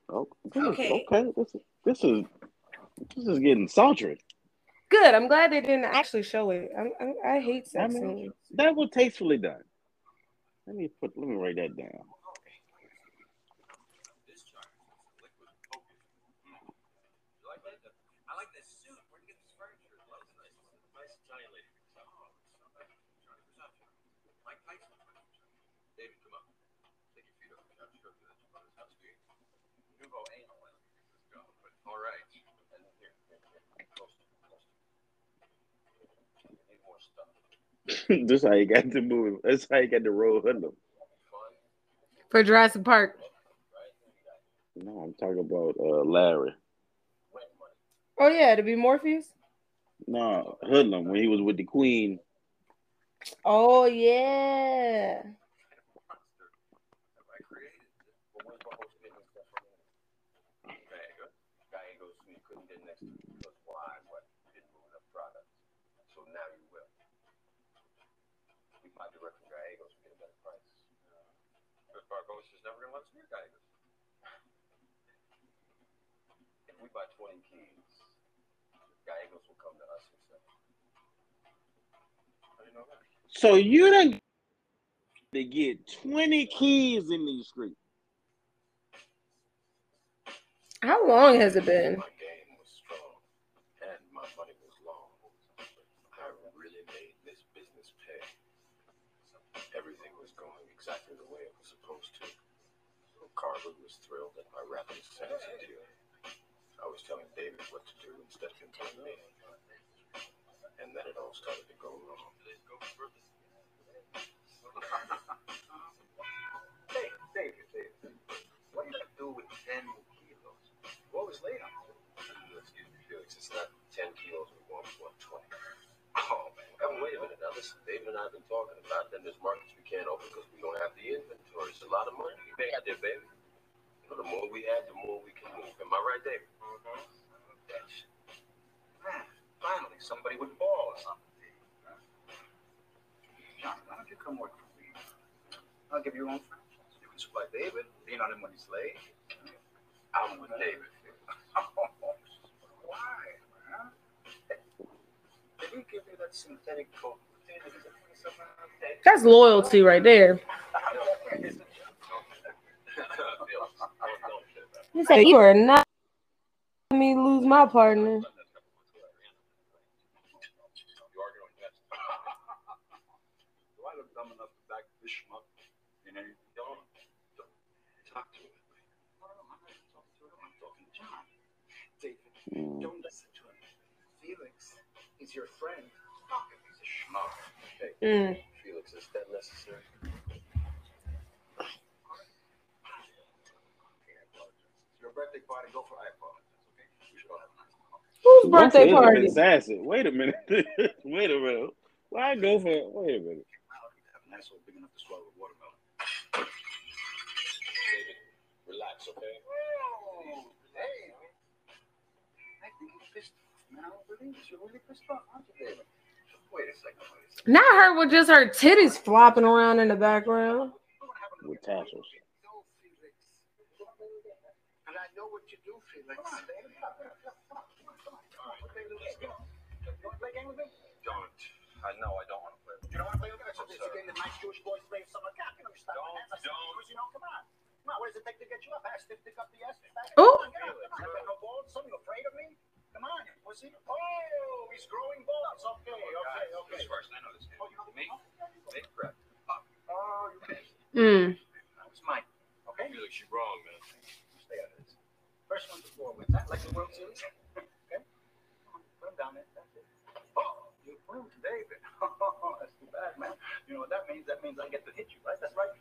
Oh, Okay. okay. This is this is this is getting sultry. Good. I'm glad they didn't actually show it. I, I, I hate sex I mean- scenes. That was tastefully done. Let me put. Let me write that down. I like this suit. Where'd you get this furniture? Well, it's nice. Nice Italian lady. Oh, it's not bad. Johnny Versace. Mike Tyson. David, come up. Take your feet off the couch. Go to that brother's house. Do you? You go anal. Let's go. But, all right. And here, here, here. Close, close. You need more stuff. (laughs) this how you got to move. That's how you got to roll Hoodlum. For Jurassic Park. No, I'm talking about uh, Larry. Oh yeah, to be Morpheus. No, Hoodlum when he was with the Queen. Oh yeah. Monster. Have I created? Well, where's my host getting stuff from? Gallegos. Gallegos, you couldn't get next to me because why? What? You didn't move enough product. So now you will. We buy direct from Gallegos, we get a better price. But Barcos is never going to let us near Gallegos. If we buy 20 keys, Gallegos will come to us instead. How do you know that? So you done to get 20 keys in these streets. How long has it been? Oh My game was strong and my money was long. I really made this business pay. Everything was going exactly the way it was supposed to. Carver was thrilled at my rapid deal. I was telling David what to do instead of him telling me. And then it all started to go wrong. Wait a minute. Now, listen, David and I have been talking about then there's markets we can't open because we don't have the inventory. It's a lot of money. You made out there, baby. You know, the more we have, the more we can move. Am I right, David? Mm-hmm. That's, man, finally, somebody with balls. John, why don't you come work for me? I'll give you your own franchise. You can supply David, lean on him when he's late. I'm with David. (laughs) Why, man? Did he give you that synthetic coat? That's loyalty right there. He said, "You are not let me lose my partner." Do I look dumb enough to back this schmuck in any don't talk to him? No, no, I'm not talking to him. I'm talking to John. David, don't listen to him. Felix is your friend. Schmuck. Hey, Mm. Felix, is that necessary? It's your birthday party. Go for I apologize. Okay, we should all have a nice. Whose birthday it's party? been sassy. Wait a minute. (laughs) Wait a minute. Why go for Wait a minute. I need to have an asshole big enough to swallow a watermelon. David, relax, okay? Oh, hey. I think you're pissed off, man. I don't believe this. You're really pissed off, aren't you, David? Wait a second. Wait a second. Not her with just her titties flopping around in the background. What happened to With tassels. No, And I know what you do, Felix. You? Don't. I know I don't want to play with You don't want to play with me? It's a- game that nice Jewish boys play with someone. God, you know, stop Don't, my hands. Don't. because, you know, come on. Come on, what does it take to get you up? Ass, stiff, pick up the ass. back. Ooh. Come get up. Come on, I got no balls. Son, afraid of me? Come on, you pussy. Oh, he's growing balls. Okay, okay, okay. Who's first? I know this Oh, you know the Me? Make prep. Oh, you missed. Mm. That was mine. Okay? Felix, you're wrong, man. Stay out of this. First one to four wins. That like the World Series. (laughs) okay? Put him down there. That's it. Oh, you proved David. Oh, that's too bad, man. You know what that means? That means I get to hit you, right? That's right.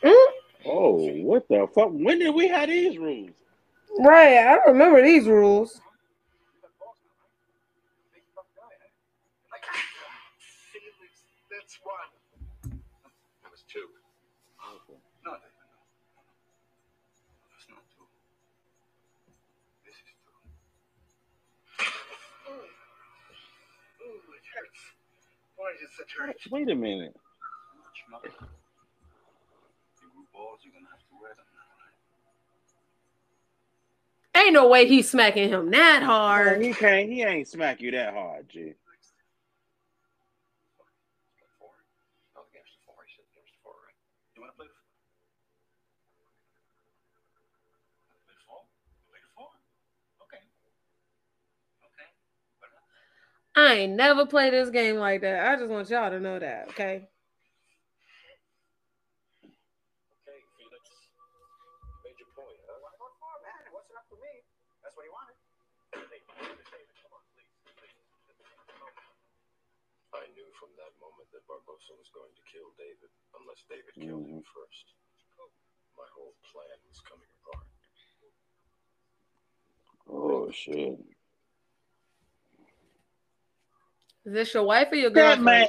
Mm. Oh, what the fuck? When did we have these rules? Right, I remember these rules. You got balls now, right? Big tough guy, huh? Like, Felix, that's one. It was two. No, David, no. That's not two. This is two. Ooh, Ooh, it hurts. Why does it hurt? Wait a minute. Schmuck. You grew balls, you're gonna have to wear them now, right? Ain't no way he's smacking him that hard. He can't. He ain't smack you that hard, G. I ain't never play this game like that. I just want y'all to know that, okay? Barbosa was going to kill David, unless David killed him mm-hmm. first. My whole plan was coming apart. Oh shit. Is this your wife or your That man,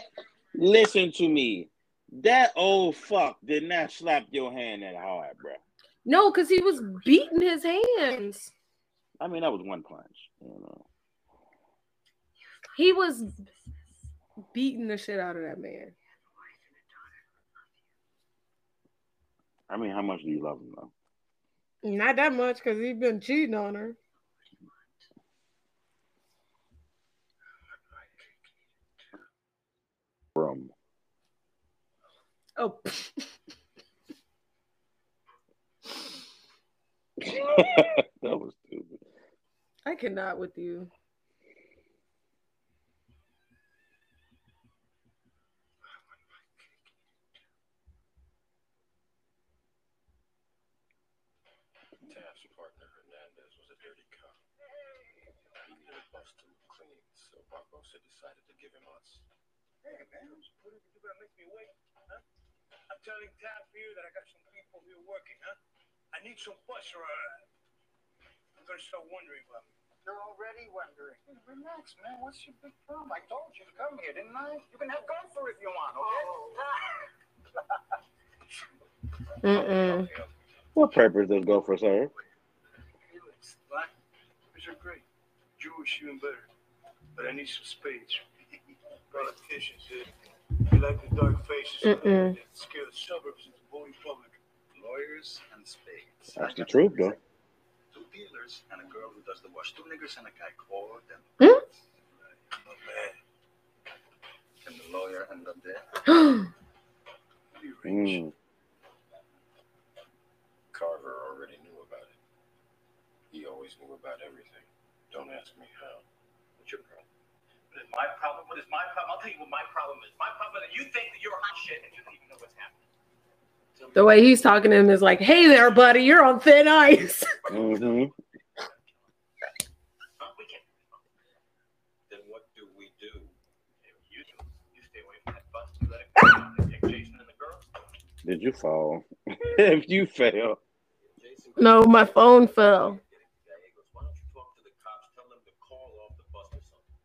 listen to me. That old fuck did not slap your hand that hard, bro. No, because he was beating his hands. I mean, that was one punch. You know. He was beating the shit out of that man. I mean, how much do you love him though? Not that much because he's been cheating on her. From Oh, (laughs) that was stupid. I cannot with you. Taft's partner, Hernandez, was a dirty cop. He needed a bust to look clean, so Barbosa decided to give him us. Hey, man, what are you gonna make me wait? Huh? I'm telling Taft here that I got some people here working, huh? I need some bus ride. Uh, I'm gonna start wondering about me. You're already wondering. Hey, relax, man. What's your big problem? I told you to come here, didn't I? You can have Gunther if you want, okay? (laughs) Mm-mm. What purpose does Gopher serve? Felix, black, these are great. Jewish, even better. But I need some spades. (laughs) Politicians? They like the dark faces. That scare the suburbs into voting public. Lawyers and spades. That's the truth, though. Two dealers and a girl who does the wash. Two niggers and a guy called them. Hmm? Man. And the lawyer ended up there. He rings. Mm. Carver already knew about it. He always knew about everything. Don't ask me how. What's your problem? What is my problem? What is my problem? I'll tell you what my problem is. My problem is that you think that you're hot shit and you don't even know what's happening. Tell The way he's talking to him is like, hey there, buddy, you're on thin ice. (laughs) hmm Huh? We can't. Then what do we do? You do. You stay away from that bus. You let it go. You take Jason and the girl. Did you fall? (laughs) if you fail, Jason No, my phone fell. Gallegos, why don't you talk to the cops? Tell them to call off the bus or something.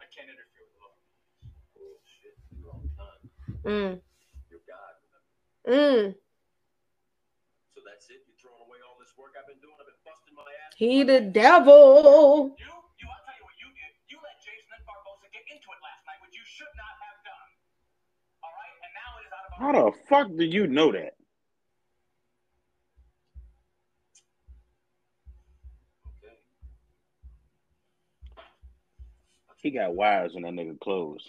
I can't interfere with the law. Bullshit. Wrong time. Mm. You're God. Mm. So that's it? You're throwing away all this work I've been doing? I've been busting my ass. He the devil. You, you, I'll tell you what you did. You let Jason and Barbosa get into it last night, which you should not have done. All right? And now it is out of how the fuck do you know that? He got wires in that nigga clothes.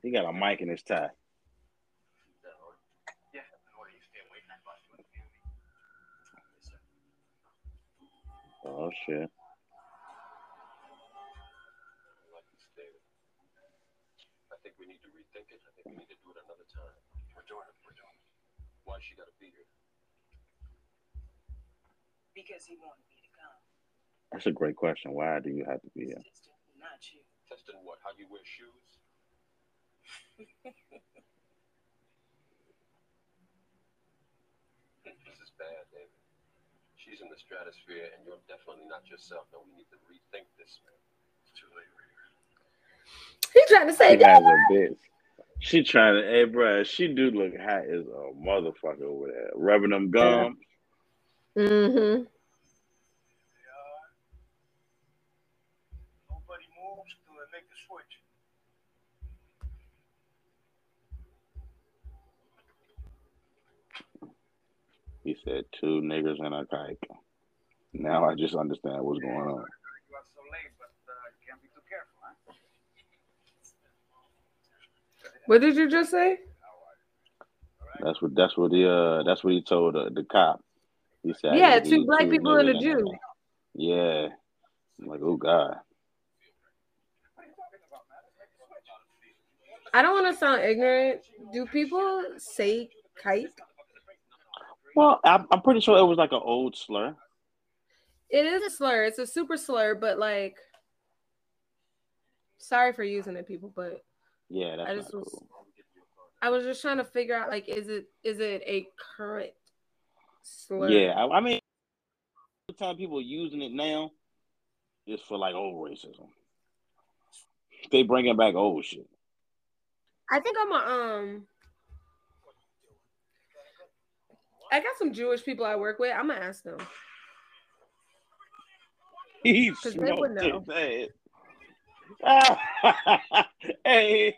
He got a mic in his tie. Is that hard? Yeah, in order you stay away from that bus. You understand me? Yes, sir. Oh shit. I like this, David. I think we need to rethink it. I think we need to do it another time. We're doing it. We're doing it. Why she got to be here? Because he wanted me to come. That's a great question. Why do you have to be here? Sister, not you. Testing what? How you wear shoes? (laughs) this is bad, David. She's in the stratosphere, and you're definitely not yourself. No, we need to rethink this, man. It's too late, Raider. He trying to say has that. a bitch. She trying to, hey, bruh, she do look hot as a motherfucker over there, rubbing them gums. Mm-hmm. Yeah. Nobody moves till I make the switch. He said two niggers and a kike. Now I just understand what's going on. So late, but uh, can't be too careful, huh? What did you just say? That's what that's what the uh that's what he told the, the cop. He said, Yeah, two black people and a Jew. Yeah. I'm like, oh God. What are you talking I don't want to sound ignorant. Do people say kike? Well, I'm, I'm pretty sure it was like an old slur. It is a slur. It's a super slur, but like, sorry for using it, people. But Yeah, that's I just was. I was just trying to figure out like, is it is it a current slur? Yeah, I, I mean, the time people using it now is for like old racism. They bringing back old shit. I think I'm a um. I got some Jewish people I work with. I'm gonna ask them. (laughs) He smoked would know. his. (laughs) Ah, hey,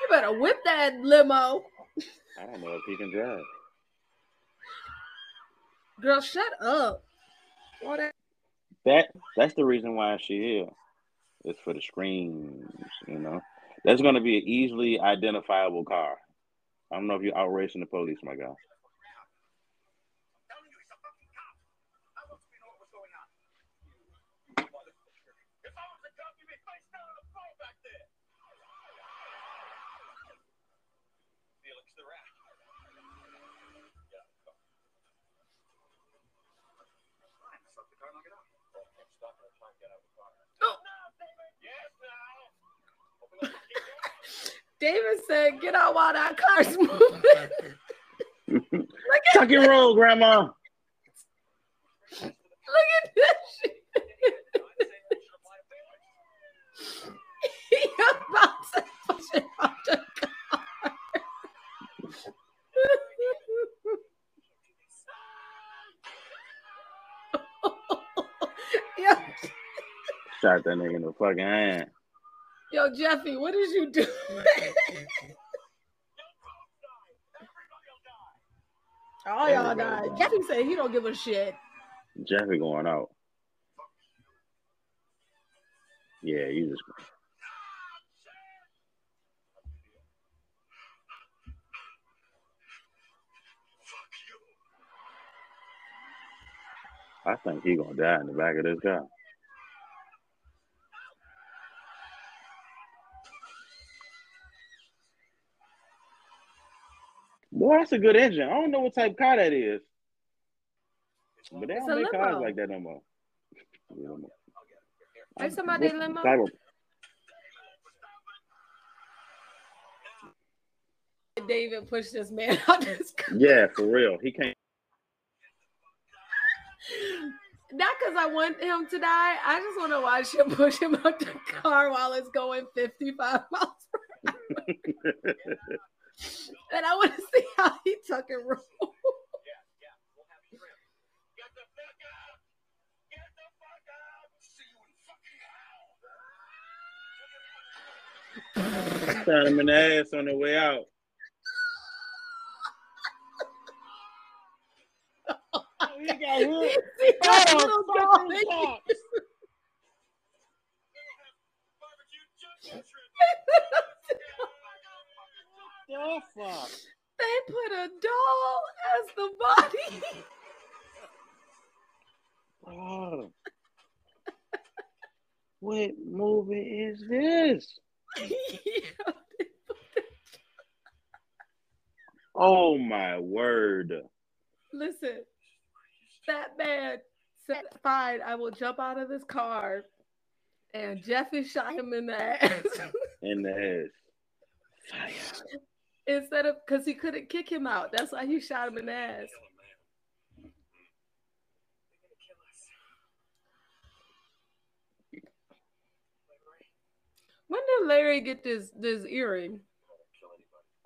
You better whip that limo, I don't know if he can drive. Girl. Shut up. What? That that's the reason why she here. It's for the screens, you know. That's gonna be an easily identifiable car. I don't know if you're out racing the police, my guy. Felix the rat. Yeah. Fine, stop the car, knock it out. I'm stopping the car, get out of the car. Oh. Yes, now. Open up the key door. David said, "Get out while that car's (laughs) moving." (laughs) look at Tuck and roll, grandma. look at this shit. (laughs) He about to push it off the car. Shot that nigga in the fucking hand. Yo, Jeffy, what did you do? (laughs) All y'all died. Jeffy said he don't give a shit. Jeffy going out. Yeah, you just. I think he gonna die in the back of this car. Boy, that's a good engine. I don't know what type of car that is, but they It's don't make cars like that no more. (laughs) Yeah, no more. Are you talking about they What's the limo? type of- David pushed this man (laughs) out this car. Yeah, for real. He can't. Not because I want him to die. I just want to watch him push him out the car while it's going 55 miles per hour. (laughs) And I want to see how he tuck and roll. Get the fuck out! Get the fuck out! See you in fucking hell! Shot him in the ass on the way out. Oh, he got hit. Oh, see that Oh, little fucking dog? cops. Barbecue jungle shrimp! The fuck? They put a doll as the body. Oh. What movie is this? (laughs) Oh my word. Listen, that man said, "Fine, I will jump out of this car." And Jeffy shot him in the ass In the head. Fire. (laughs) instead of because he couldn't kick him out. That's why he shot him in the ass. When did Larry get this this earring?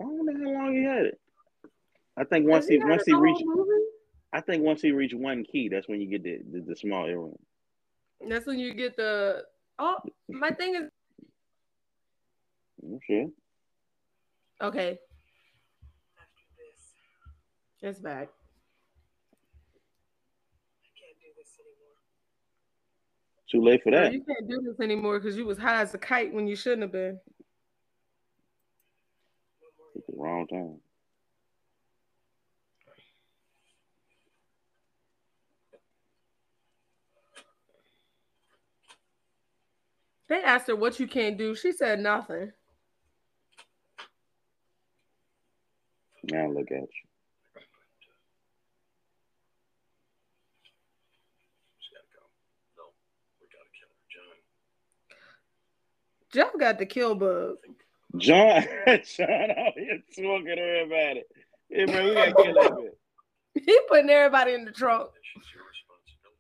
I don't know how long he had it. I think once he had once he reached movie? I think once he reached one key, that's when you get the the, the small earring. That's when you get the. Oh, my thing is mm, I'm okay. It's back. I can't do this anymore. Too late for Girl, that. you can't do this anymore because you was high as a kite when you shouldn't have been. At the wrong time. They asked her what you can't do. She said nothing. Now look at you. Just gotta go. No, we gotta kill her, John. Jeff got the kill bug. John, (laughs) John out here smoking everybody. Hey man, we gotta kill that bitch. He putting everybody in the trunk. This is your responsibility.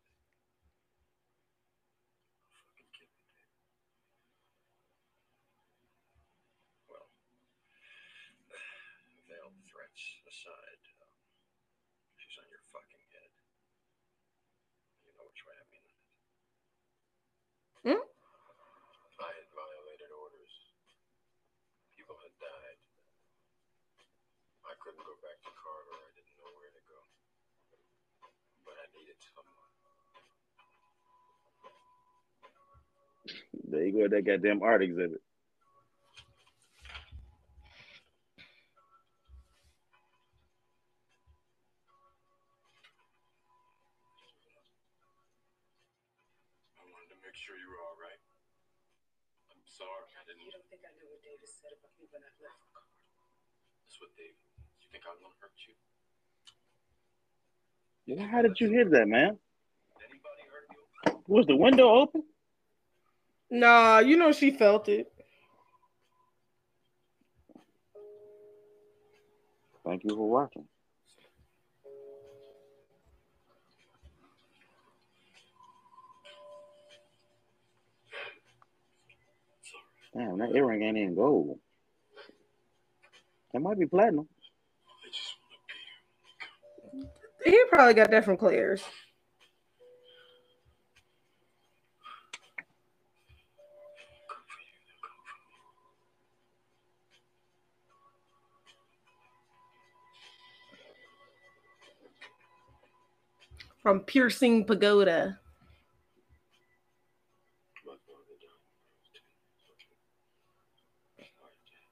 Fucking kill me, David. Well, veiled threats aside, um, she's on your fucking head. You know which way I mean that. Hmm? I had violated orders. People had died. I couldn't go back to Carver. I didn't know where to go. But I needed someone. There you go, that goddamn art exhibit. I wanted to make sure you were all right. I'm sorry. I didn't. You don't think I knew what David said about me when I left for Carver? That's what David. You think I want to hurt you? Well, How did you hear that, man? Anybody hurt you? Was the window open? Nah, you know she felt it. Thank you for watching. Damn, that earring ain't in gold. That might be platinum. I just want to be He probably got that from Claire's. From Piercing Pagoda. My father died when I was 10. Heart attack.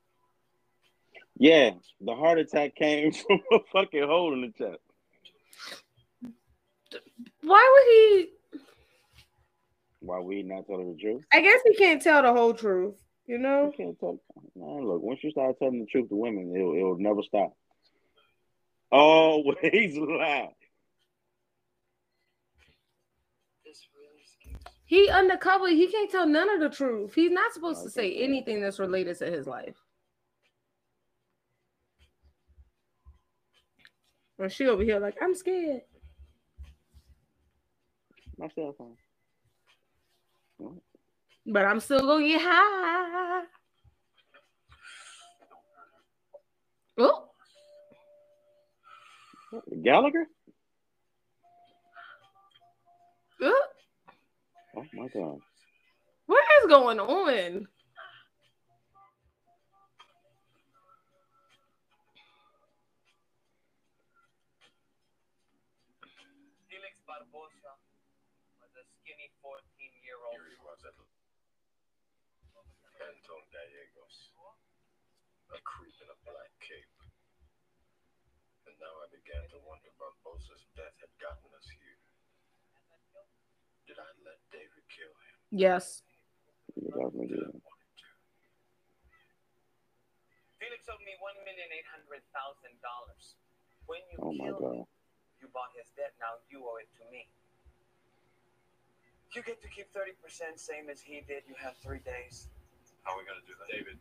Yeah, the heart attack came (laughs) from a fucking hole in the chest. Why would he? Why we not telling the truth? I guess he can't tell the whole truth. You You know. can't tell. Man, look, once you start telling the truth to women, it'll, it'll never stop. Always (laughs) lie. This really scares me. He undercover. He can't tell none of the truth. He's not supposed to say anything that's related to his life. And she over here like, I'm scared. My cell phone. But I'm still gonna get high. Oh, Gallagher? oh, Oh my god. what is going on? Felix Barbosa was a skinny 14 year old. Here he was at Anton Gallegos, a creep in a black cape. And now I began to wonder Barbosa's death had gotten us here. Did I let David kill him? Yes. You got Did I good. want him to? Felix owed me one million eight hundred thousand dollars. When you Oh my killed him, god. you bought his debt. Now you owe it to me. You get to keep thirty percent, same as he did. You have three days. How are we going to do that? David,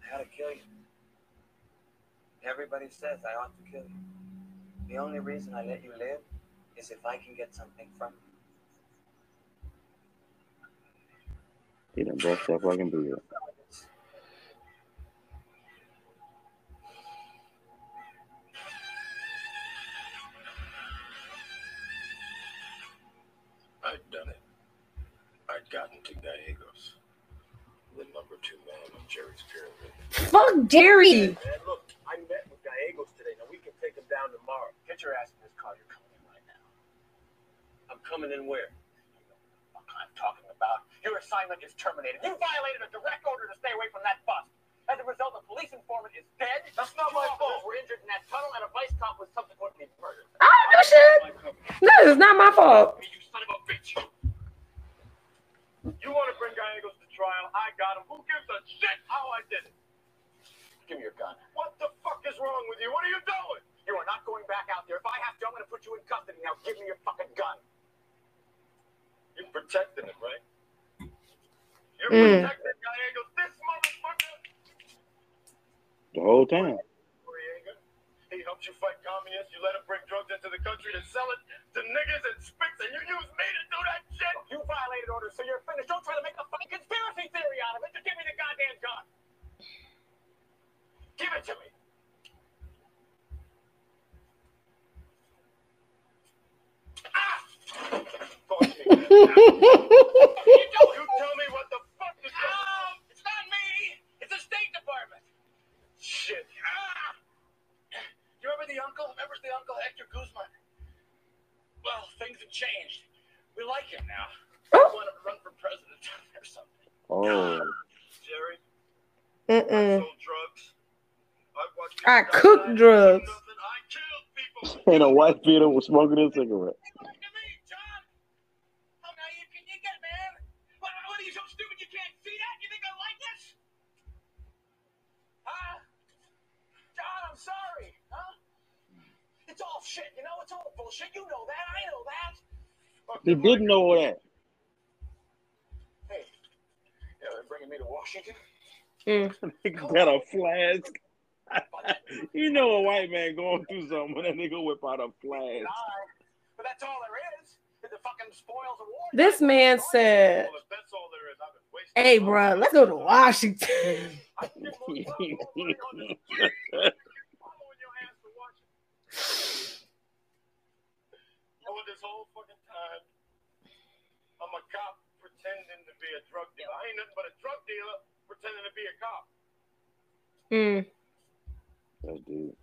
I had to kill you. Everybody says I ought to kill you. The only reason I let you live is if I can get something from you. He done bust that fucking beard. I'd done it. I'd gotten to Gallegos, the number two man on Jerry's pyramid. Fuck Jerry. Man, look, I met with Gallegos today. Now we can take him down tomorrow. Get your ass in this car. You're coming in right now. I'm coming in where? I'm talking about. Your assignment is terminated. You violated a direct order to stay away from that bus. As a result, a police informant is dead. That's not my fault. We're injured in that tunnel, and a vice cop was subsequently murdered. I don't do shit. No, it's not my fault. You son of a bitch. You want to bring Gallegos to trial? I got him. Who gives a shit how I did it? Give me your gun. What the fuck is wrong with you? What are you doing? You are not going back out there. If I have to, I'm going to put you in custody. Now give me your fucking gun. You're protecting him, right? You're Mm. protecting Gallegos. This motherfucker. The whole time. Noriega. He helped you fight communists. You let him bring drugs into the country to sell it to niggas and spicks, and you use me to do that shit. You violated orders, so you're finished. Don't try to make a fucking conspiracy theory out of it. Just give me the goddamn gun. Give it to me. I die. drugs. (laughs) And a white beater was smoking a cigarette. Look at me, John. How naive can you get, man? What, what are you so stupid you can't see that? You think I like this? Huh? John, I'm sorry. Huh? It's all shit, you know? It's all bullshit. You know that. I know that. Look, He didn't know that. Hey, yeah, they're bringing me to Washington. Mm. (laughs) Nigga got a flask. (laughs) you know a white man going through something when that nigga whip out a flask. But that's all there is. The fucking spoils of war. This man said, Well, that's all there is, I've been "Hey, bro, let's go to Washington." (laughs) I can get more time for money on this shit. Following your ass to Washington. Over this whole fucking time, I'm a cop pretending to be a drug dealer. I ain't nothing but a drug dealer pretending to be a cop. Mm. That dude.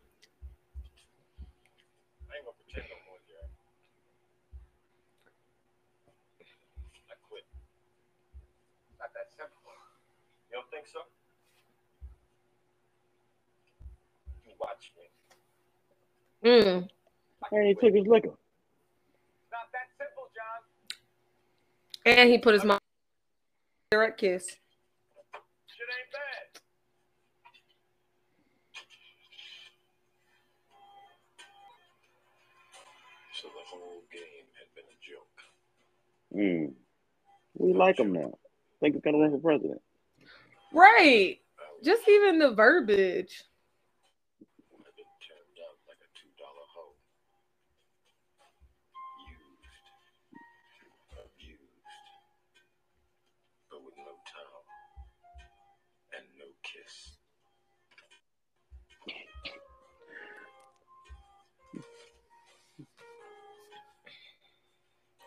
I ain't gonna pretend no more, Jerry. I quit. Not that simple. You don't think so? You watch me. Mm. And he took his liquor. Not that simple, John. And he put his mom direct kiss. Shit ain't bad. So the whole game had been a joke. Mm. We like him now. Think he's gonna run for president. Right. Just even the verbiage.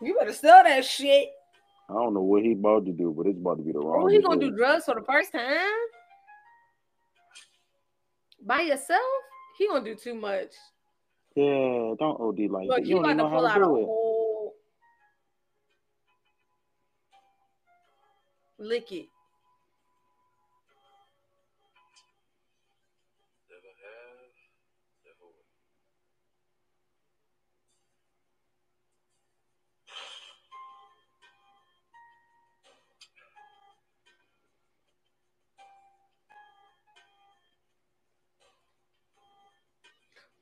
You better sell that shit. I don't know what he about to do, but it's about to be the oh, wrong. Oh, he gonna do drugs for the first time? By yourself? He gonna do too much. Yeah, don't OD like Look, that. You don't about to know pull out a whole lick it.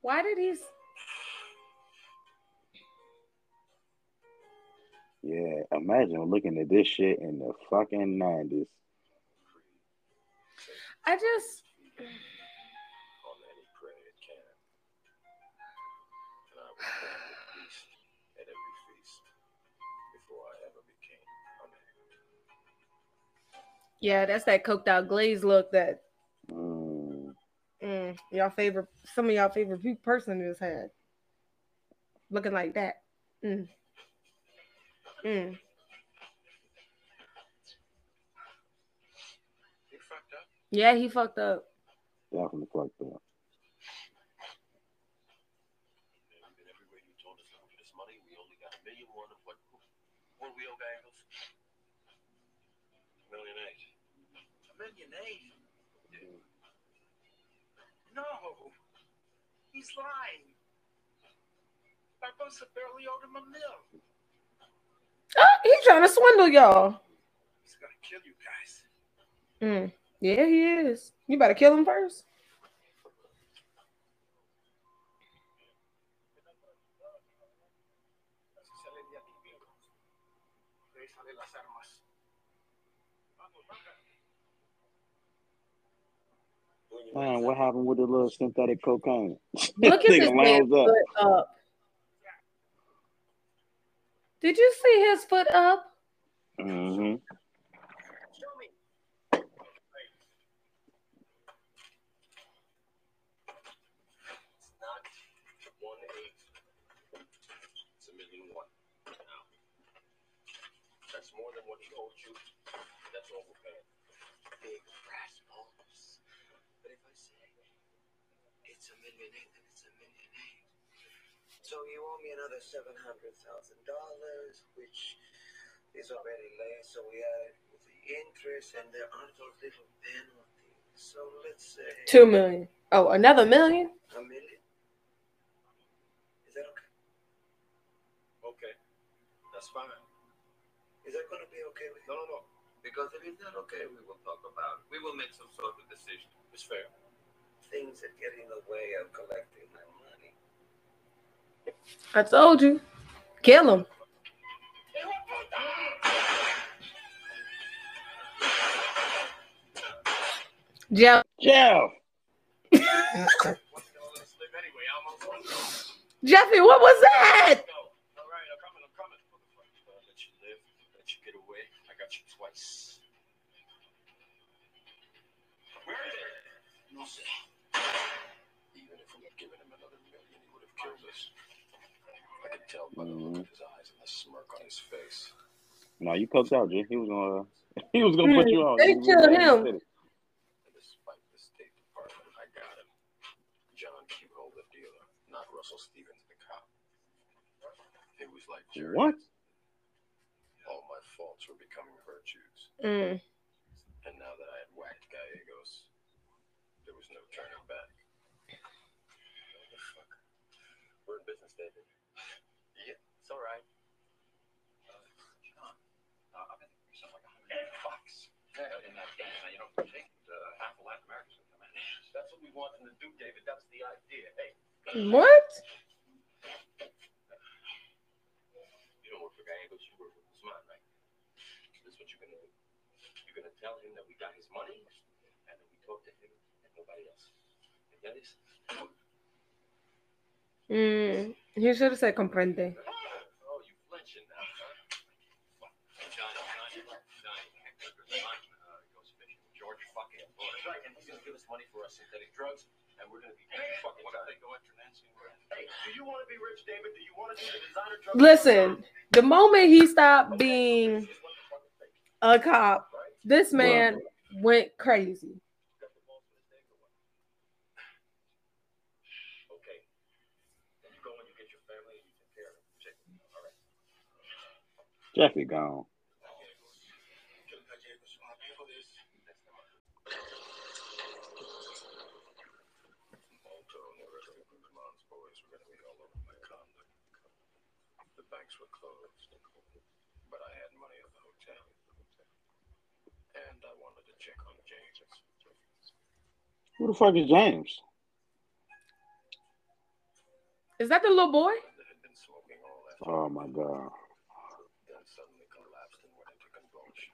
Why did he? Yeah, imagine looking at this shit in the fucking nineties. I just. on any prey it can. And I was (sighs) born with beast at every feast before I ever became a man. Yeah, that's that coked out glaze look that Mm. y'all favorite, some of y'all favorite person just had. Looking like that. Mm. Mm. You fucked up. Yeah, he fucked up. Definitely fucked up. And everywhere you told us to move this money, we only got a million one of what What we owe Angles? Million eight. A million eight? No. He's lying. Barbosa barely owed him a mil. Oh, he's trying to swindle y'all. He's gonna kill you guys. Mm. Yeah, he is. You better kill him first. Man, what happened with the little synthetic cocaine? Look at (laughs) Nigga this man's lines up. foot up. Did you see his foot up? Mm-hmm. Show me. It's not one eight. It's a million one. Now, that's more than what he owed you. That's overpaying. Big brass balls. But if I say it's a million eight, then it's a million eight. So you owe me another seven hundred thousand dollars, which is already late. So we add it with the interest, and there aren't those little penalties. So let's say Two million. Oh, another million? a million. Is that okay? Okay. That's fine. Is that going to be okay with you? No, no, no. Because if it's not okay, we will talk about it. We will make some sort of decision. It's fair. Things that get in the way of collecting my money. I told you. Kill him. Jeff. Jeff. What's going to slip anyway? I tell by the look of his eyes and the smirk on his face. No, you coked out, G. He was gonna (laughs) he was gonna put you on. They killed him. sit despite the State Department, I got him. John Q. the dealer, not Russell Stevens, the cop. It was like Jerry. What? All my faults were becoming virtues. Mm. And now that I had whacked Gallegos, there was no turning back. Motherfucker. We're in business, David. Yeah, it's all right. John, I've been thinking something like a hundred bucks in that game. Now, you know, for taking half of Latin America's gonna come in. That's what we want him to do, David. That's the idea. Hey, What? you don't work for Gallegos, you work with Guzman, right? This is what you're gonna do. You're gonna tell him that we got his money, and that we talk to him and nobody else. ¿Entiendes? Mm. He should have said comprende. Oh, you flinching now, huh? John, John, John, Hector Guzman uh, goes fishing with George fucking Bush. That's right, and he's gonna give us money for our synthetic drugs, and we're gonna be fucking What if tired. they go after Nancy and Grant? Hey, do you want to be rich, David? Do you want to do the designer drugs? Listen, the moment he stopped being a cop, this man went crazy. Okay. Then you go and you get your family and you take care of it. Check it. All right. Jeffy gone. Alto and the rest of Guzman's boys were going to be all over my conduct. The banks were closed, but I had money at the hotel. And I wanted to check on James. Who the fuck is James? Is that the little boy? That had been smoking all that. Oh my god. Then suddenly collapsed and went into convulsion.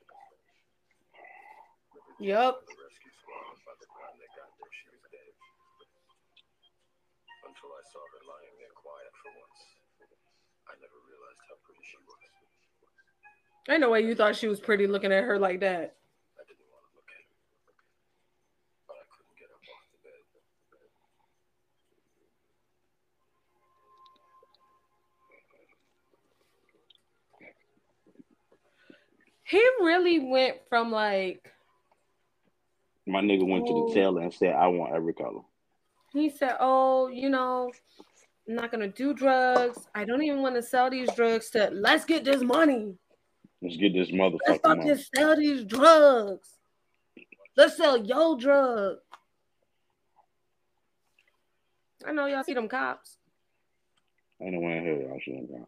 Yup. The rescue squad, by the time they got there, she was dead. Until I saw her lying there quiet for once. I never realized how pretty she was. Ain't no way you thought she was pretty looking at her like that. I didn't want to look at her. But I couldn't get up off the bed. He really went from like My nigga went to Oh. the tailor and said, I want every color. he said, "Oh, you know, I'm not gonna do drugs. I don't even want to sell these drugs to. Let's get this money." Let's get this motherfucker. Let's fucking money. sell these drugs. Let's sell your drug. I know y'all see them cops. Ain't no one here. I shouldn't go.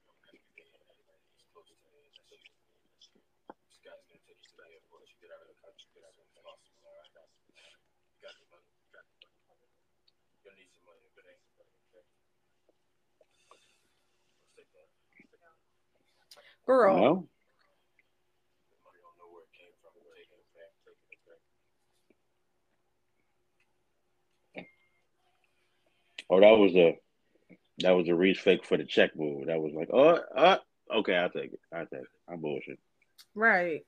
This guy's gonna take you to the airport. You get out of the country as soon as possible, all right? You got the money? You got the money. You're gonna need some money, but ain't okay? Let's take that. Girl. No? The money don't know where it came from. Take it, okay? Take it, okay? Oh, that was a that was a reach fake for the check move. That was like, oh, uh, okay, I'll take it. I'll take it. I'm bullshit. Right.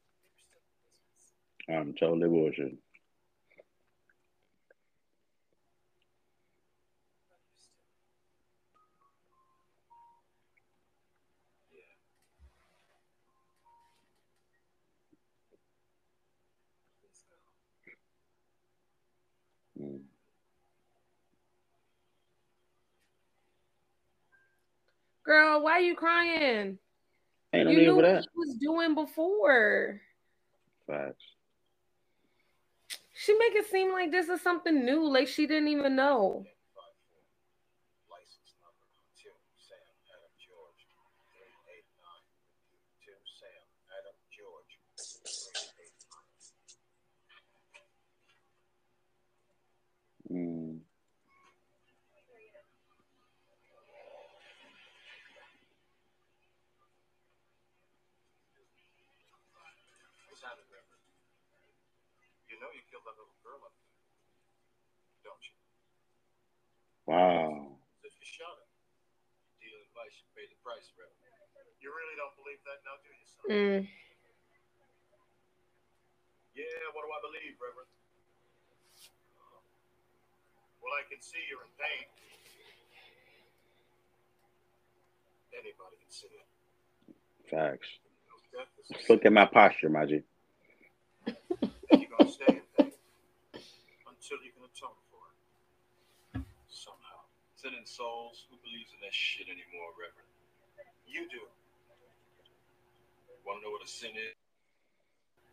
I'm totally bullshit. Girl, why are you crying? Ain't no you knew what that. he was doing before. Facts. She make it seem like this is something new, like she didn't even know. License number two, Sam Adam George, three eight nine. Two, Sam Adam George, three eight nine. Mm. What's happening, Reverend? You know you killed that little girl up there, don't you? Wow. If you shot her, you deal advice, you pay the price, Reverend. You really don't believe that now, do you, son? Mm. Yeah, what do I believe, Reverend? Well, I can see you're in pain. Anybody can see it. Facts. Death is a Look at my posture, my G. and you're gonna stay in pain until you can atone for it. Somehow. Sinning souls, who believes in that shit anymore, Reverend? You do. Wanna know what a sin is?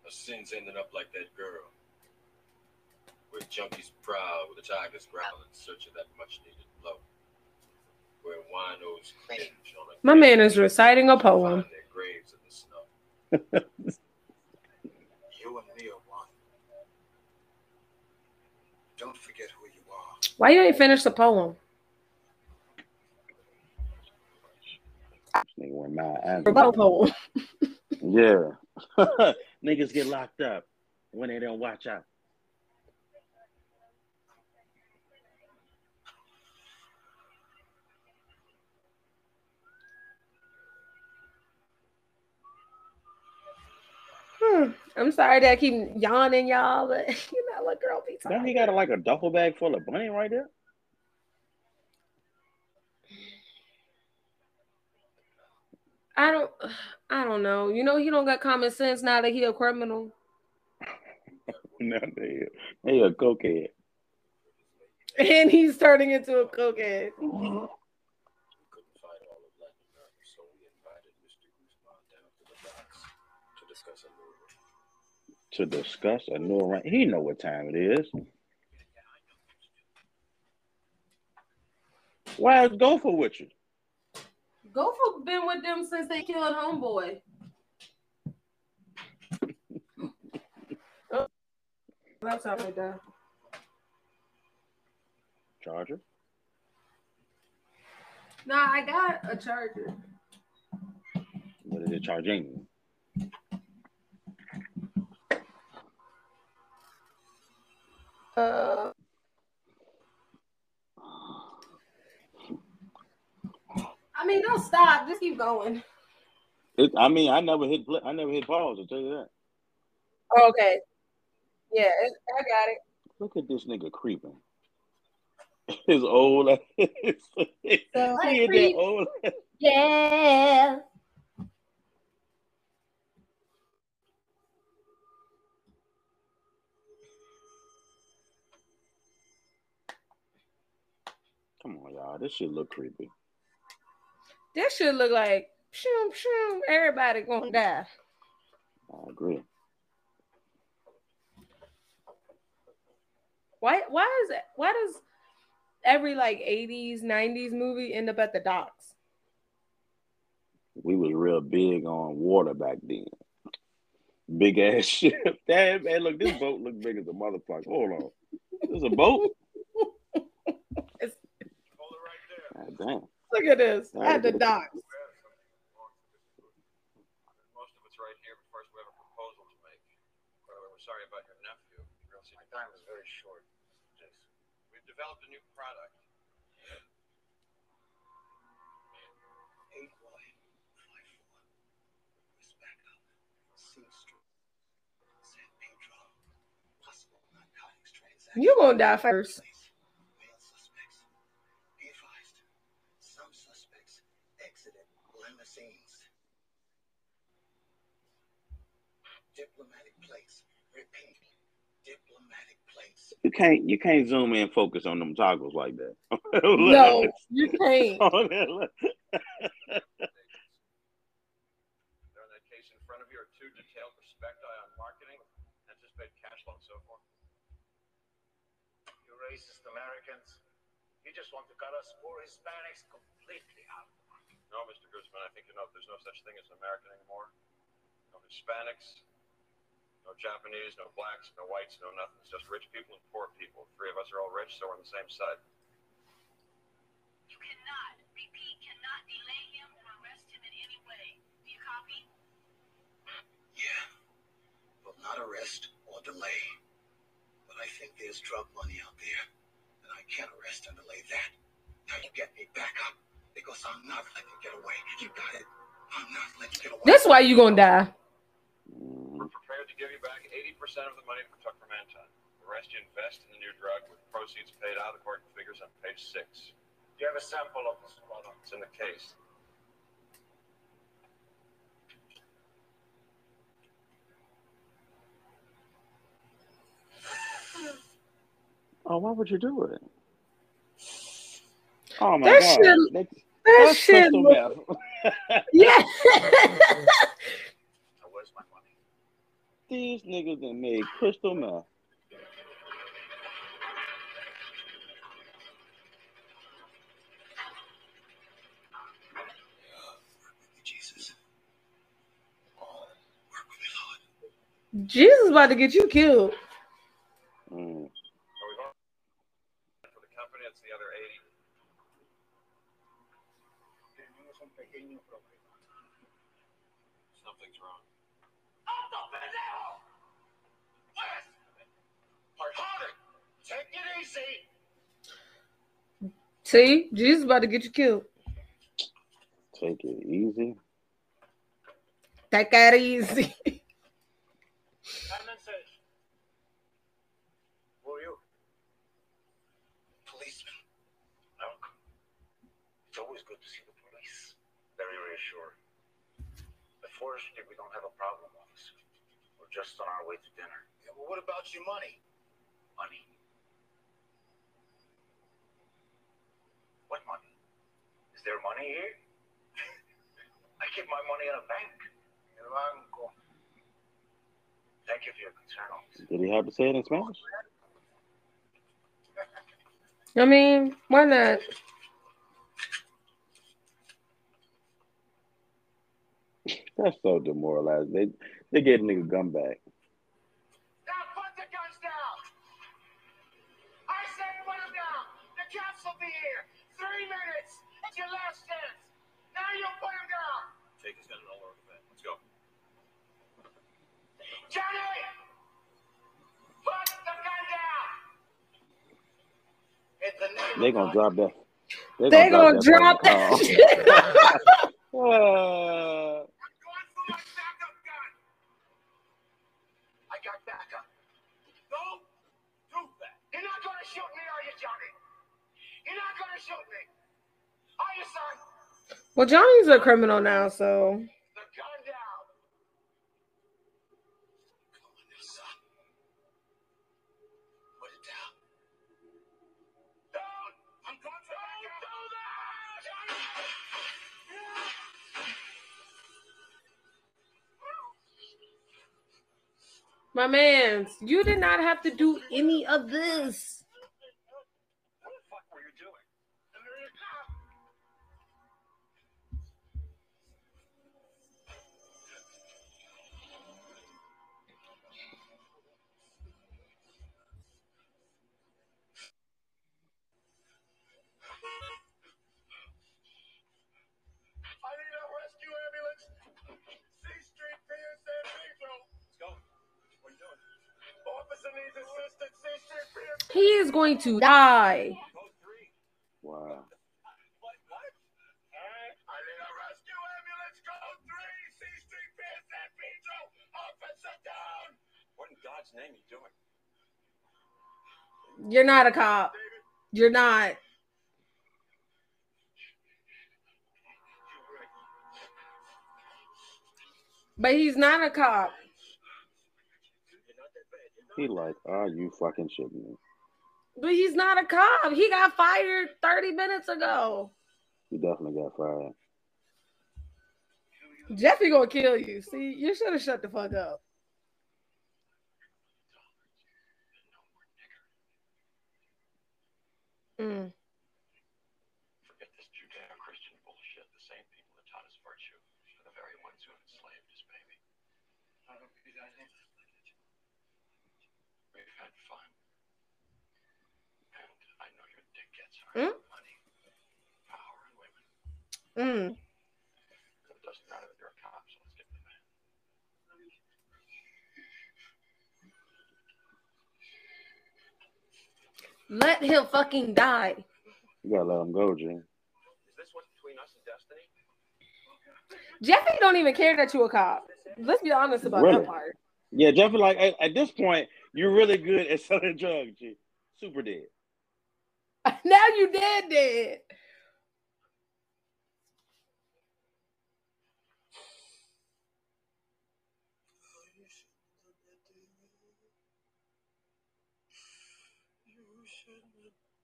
A sin's ending up like that girl. Where junkies proud, with the tigers growl in search of that much needed blow. Where winos cringe on a My man is reciting a poem. (laughs) Find their graves in the snow. you and me are one. Don't forget who you are. Why you ain't finished the poem? Nigga mad. Rebuttal poem. (laughs) Yeah. (laughs) Niggas get locked up when they don't watch out. Hmm. I'm sorry that I keep yawning, y'all, but (laughs) you know what girl be he got like a duffel bag full of money right there? I don't (sighs) I don't know. You know he don't got common sense now that he a criminal. No, they, they a cokehead. (laughs) And he's turning into a cokehead. (laughs) We couldn't fight all of Latin America, so we invited Mr. Guzman down to the docks to discuss a move. To discuss a new arrangement. He know what time it is. Why is Gopher with you? Gopher been with them since they killed homeboy. oh, (laughs) that's how they die. Charger? Nah, I got a charger. What is it charging? Uh, I mean, don't stop. Just keep going. It, I mean, I never hit I never hit pause. I'll tell you that. Okay. Yeah, it, I got it. Look at this nigga creeping. (laughs) His old ass. (laughs) So hit I that creep. old Yeah. Come. This shit look creepy. This should look like shoom shoom. Everybody gonna mm. die. I agree. Why? Why is it? Why does every like '80s, '90s movie end up at the docks? We was real big on water back then. Big ass (laughs) ship. Damn, man, look, this boat look big as a motherfucker. Hold on. This a boat? Hold it right there. God damn. Look at this at the docks. Most of it's right here, but first we have a proposal to make. By we're sorry about your nephew. Real My time is very short. Jason. We've developed a new product. Eight wide, five four. You can't you can't zoom in focus on them toggles like that. (laughs) No, you (laughs) can't. (laughs) On that look. There in that case in front of you are two detailed prospecti on marketing, anticipated cash flow, and so forth. You racist Americans. You just want to cut us poor Hispanics completely out. No, Mr. Guzman, I think you know there's no such thing as an American anymore. No Hispanics, no Japanese, no blacks, no whites, no nothing. It's just rich people and poor people. Three of us are all rich, so we're on the same side. You cannot, repeat, cannot delay him or arrest him in any way. Do you copy? Yeah. Will not arrest or delay. But I think there's drug money out there. And I can't arrest and delay that. Now you get me back up. Because I'm not letting you get away. You got it. I'm not letting you get away. That's why you gonna die. We're prepared to give you back 80% of the money that we took from Anton. The rest you invest in the new drug with proceeds paid out of according to figures on page six. Do you have a sample of this product? It's in the case. Oh, why would you do it? Oh my That god. shit- That's, That that's shit. crystal look- meth. (laughs) Yeah. Now, where's my money? These niggas that made crystal meth. Work with me, Jesus. Work with me, Lord. Jesus about to get you killed. Mm. So we've already for the company, it's the other 80. Tenemos un pequeño problema. Something's wrong. ¡Alto, pendejo! West! Part harder! Take it easy! See, Jesus about to get you killed. Take it easy. Take it easy. Message. Who are you? Policeman. No. It's always good to see the police. Very reassuring. Unfortunately, we don't have a problem, officer. We're just on our way to dinner. Yeah, well, what about your money? Money. What money? Is there money here? (laughs) I keep my money in a bank. El banco. Thank you for your concern, officer. Did he have to say it in Spanish? I mean, why not? (laughs) That's so demoralizing. They they get a nigga gun back. Now put the guns down! I say put them down! The cops will be here! Three minutes! It's your last chance! Now you put them down! Take his gun and all over the van. Let's go. Johnny! Put the gun down! In the name They of gonna drop that. They gonna drop fucking that call. shit. (laughs) (laughs) Uh, I'm going for my My man's, you did not have to do any of this. In is going to die. doing? You're not a cop. You're not. But he's not a cop. He like, are you fucking shitting me? But he's not a cop. He got fired 30 minutes ago. He definitely got fired. Jeffy gonna kill you. See, you should have shut the fuck up. Mm. Forget this Judeo-Christian bullshit. The same people that taught us virtue are the very ones who enslaved us, baby. We've had fun. And I know your dick gets hard. Hmm? Money, power, and women. Mm. It doesn't matter that you're a cop, so let's get to the man. Let him fucking die. You gotta let him go, G. Is this what's between us and destiny? Jeffy don't even care that you a cop. Let's be honest about Really? that part. Yeah, definitely. Like at, at this point, you're really good at selling drugs, G. Super dead. (laughs) now you dead dead.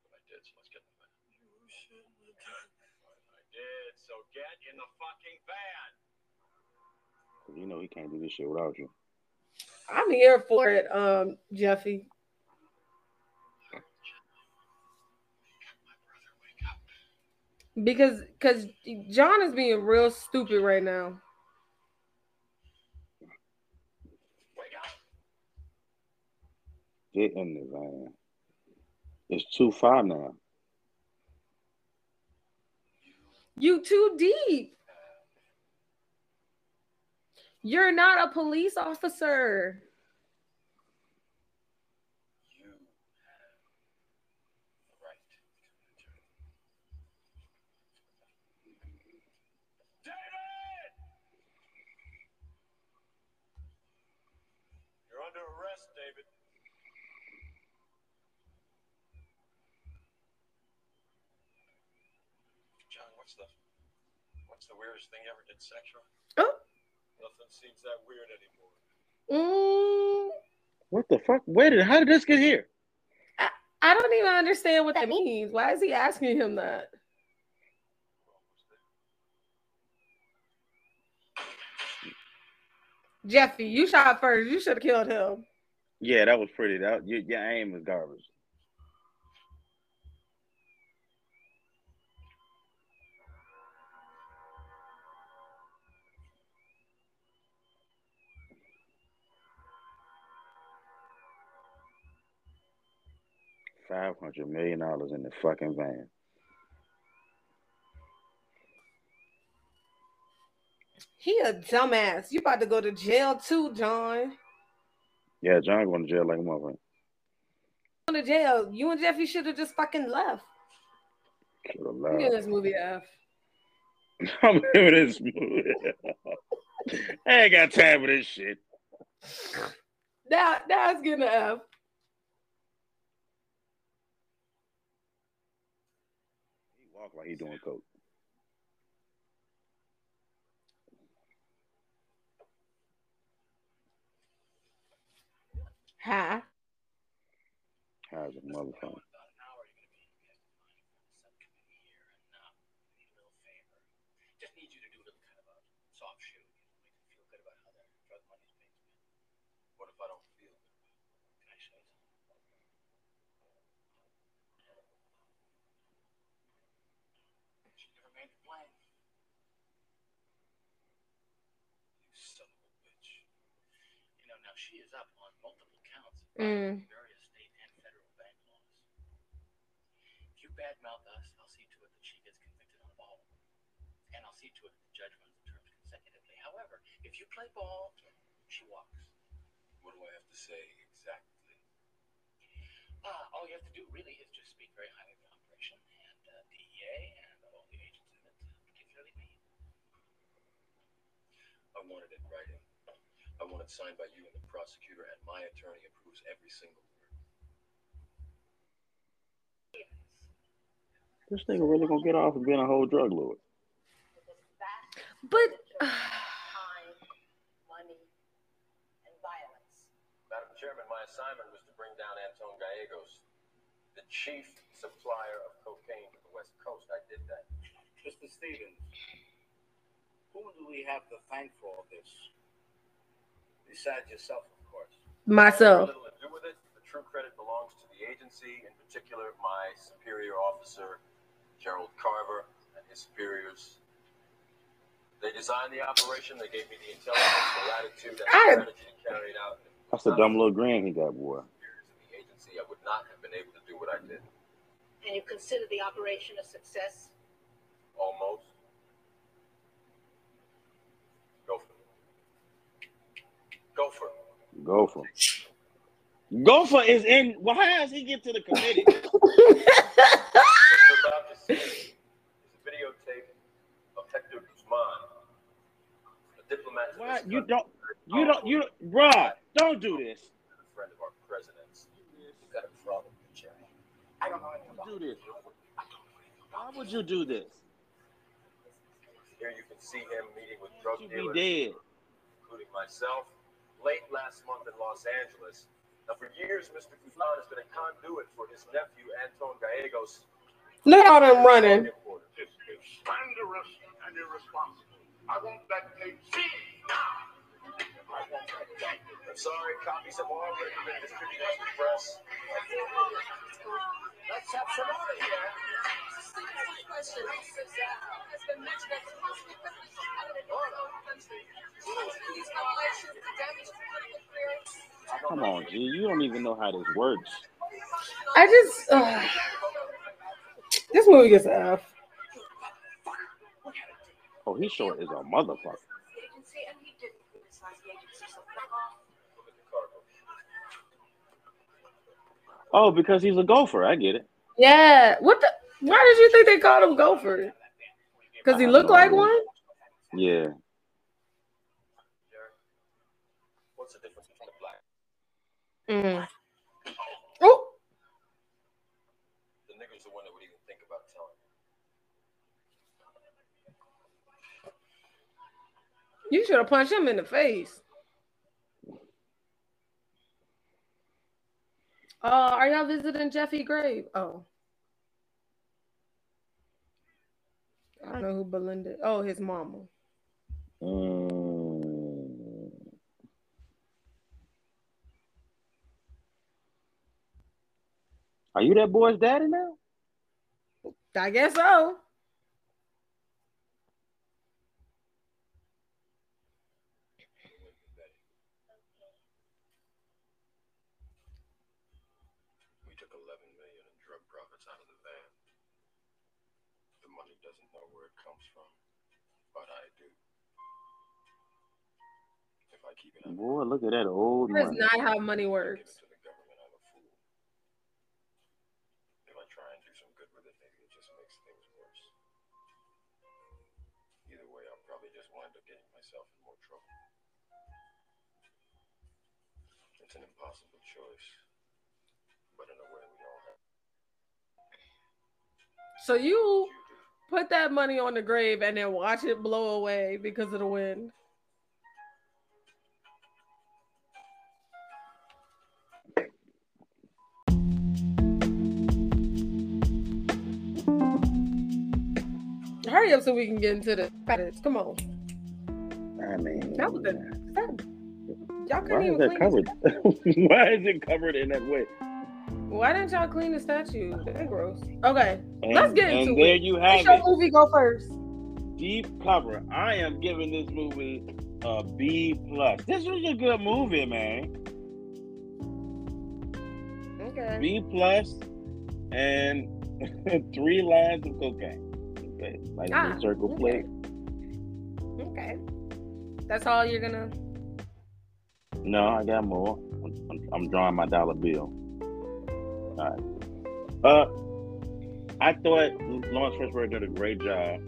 But I did, so let's get in the van. I did, so get in the fucking van. 'Cause you know he can't do this shit without you. I'm here for it, um, Jeffy. Because because John is being real stupid right now. Get in the van. It's too far now. You too deep. You're not a police officer. You have the right. David! You're under arrest, David. John, what's the what's the weirdest thing you ever did sexually? Oh. Nothing seems that weird anymore. Mm, What the fuck? Where did? How did this get here? I don't even understand what that means. Why is he asking him that? We're almost there. Jeffy, you shot first. You should have killed him. Yeah, that was pretty. That your, your aim was garbage. Five hundred million dollars in the fucking van. He a dumbass. You about to go to jail too, John. Yeah, John going to jail like a motherfucker. Go to jail. You and Jeffy should have just fucking left. Should have (laughs) I'm giving this movie a F. I'm giving this movie. I ain't got time for this shit. Now, now it's getting an F. He walk he doing coke. Hi. How's a motherfucker? Just need you to do a little kind of a soft shoe. Make them feel good about how their drug money's being spent. What if I don't feel Now she is up on multiple counts of Mm. violating various state and federal bank laws. If you badmouth us, I'll see to it that she gets convicted on all of. And I'll see to it that the judge runs the terms consecutively. However, if you play ball, she walks. What do I have to say exactly? Uh, all you have to do really is just speak very highly of the operation and uh, DEA and all the agents in it, particularly me. I want it right in writing. Want it signed by you and the prosecutor, and my attorney approves every single word. This nigga really gonna get off of being a whole drug lord. But time, money, and violence. Madam Chairman, my assignment was to bring down Anton Gallegos, the chief supplier of cocaine to the West Coast. I did that. Mr. Stevens, who do we have to thank for all this? Besides yourself, of course. myself. Little to do with it. The true credit belongs to the agency, in particular my superior officer, Gerald Carver, and his superiors. They designed the operation. They gave me the intelligence, the latitude, and the I- strategy to carry it out. That's a dumb little grin he got, boy. Superiors in the agency, I would not have been able to do what I did. And you consider the operation a success? Almost. Go for it. Go for it. Gopher. Gopher is in. Well, how does he get to the committee? (laughs) You're about to see is a videotape of Hector Guzman, a diplomat. to Why you don't? You don't. You, bruh, don't do this. a friend of our president's. You've got a problem, Jerry. I don't know anything about Do this. Why would you do this? Here you can see him meeting with drug You dealers, dead. including myself, late last month in Los Angeles. Now, for years, Mr. Guzman has been a conduit for his nephew, Anton Gallegos. Look at them running. It's, it's slanderous and irresponsible. I want that tape seen now. I want that tape. I'm sorry, copies have already been distributed to the press. Let's have some order here. Come on, G. You don't even know how this works. I just ugh. this movie gets an F. Oh, he short is a motherfucker. Oh, because he's a gopher. I get it. Yeah. What the? Why did you think they called him Gopher? Because he looked like one. Yeah. Jerry, what's the difference between a black? Mm. Oh, The nigger's the one that would even think about telling. you should have punched him in the face. Uh, are y'all visiting Jeffy Grave? Oh. I don't know who Belinda. Oh, his mama. Mm. Are you that boy's daddy now? I guess so. We took 11 million in drug profits out of the van. The money doesn't know where it comes from, but I do. If I keep it under Boy, look at that old That's money. not how money works. it to the government, I'm a fool. If I try and do some good with it, maybe it just makes things worse. Either way, I'll probably just wind up getting myself in more trouble. It's an impossible choice, but in a way, we all have So you to do. Put that money on the grave and then watch it blow away because of the wind. Hurry up so we can get into the credits. Come on. I mean, That was that, y'all couldn't why is even that clean covered? (laughs) why is it covered in that way? The, why didn't y'all clean the statue? That's gross. Okay. And, Let's get and into there it. you Which have your it. movie go first? deep cover. I am giving this movie a B plus. This was a good movie, man. Okay. B plus and (laughs) three lines of cocaine. Okay, like Ah, a circle okay. plate. Okay. That's all you're gonna. No, I got more. I'm, I'm- I'm drawing my dollar bill. Right. Uh, I thought Laurence Fishburne did a great job.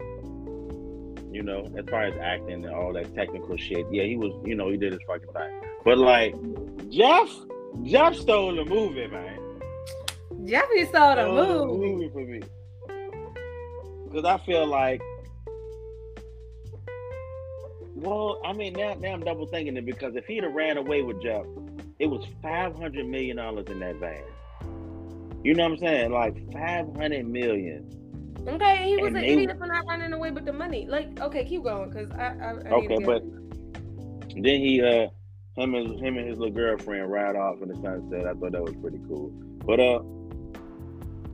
You know, as far as acting and all that technical shit. Yeah, he was. You know, he did his fucking thing. But like, Jeff, Jeff stole the movie, man. Jeffy saw the Stole movie. movie for me. Because I feel like. Well, I mean, now, now I'm double thinking it because if he'd have ran away with Jeff, it was five hundred million dollars in that van. You know what I'm saying? Like five hundred million. Okay, he was And an they- idiot for not running away with the money. Like, okay, keep going, cause I. I, I Okay, but then he uh him and him and his little girlfriend ride off in the sunset. I thought that was pretty cool. But uh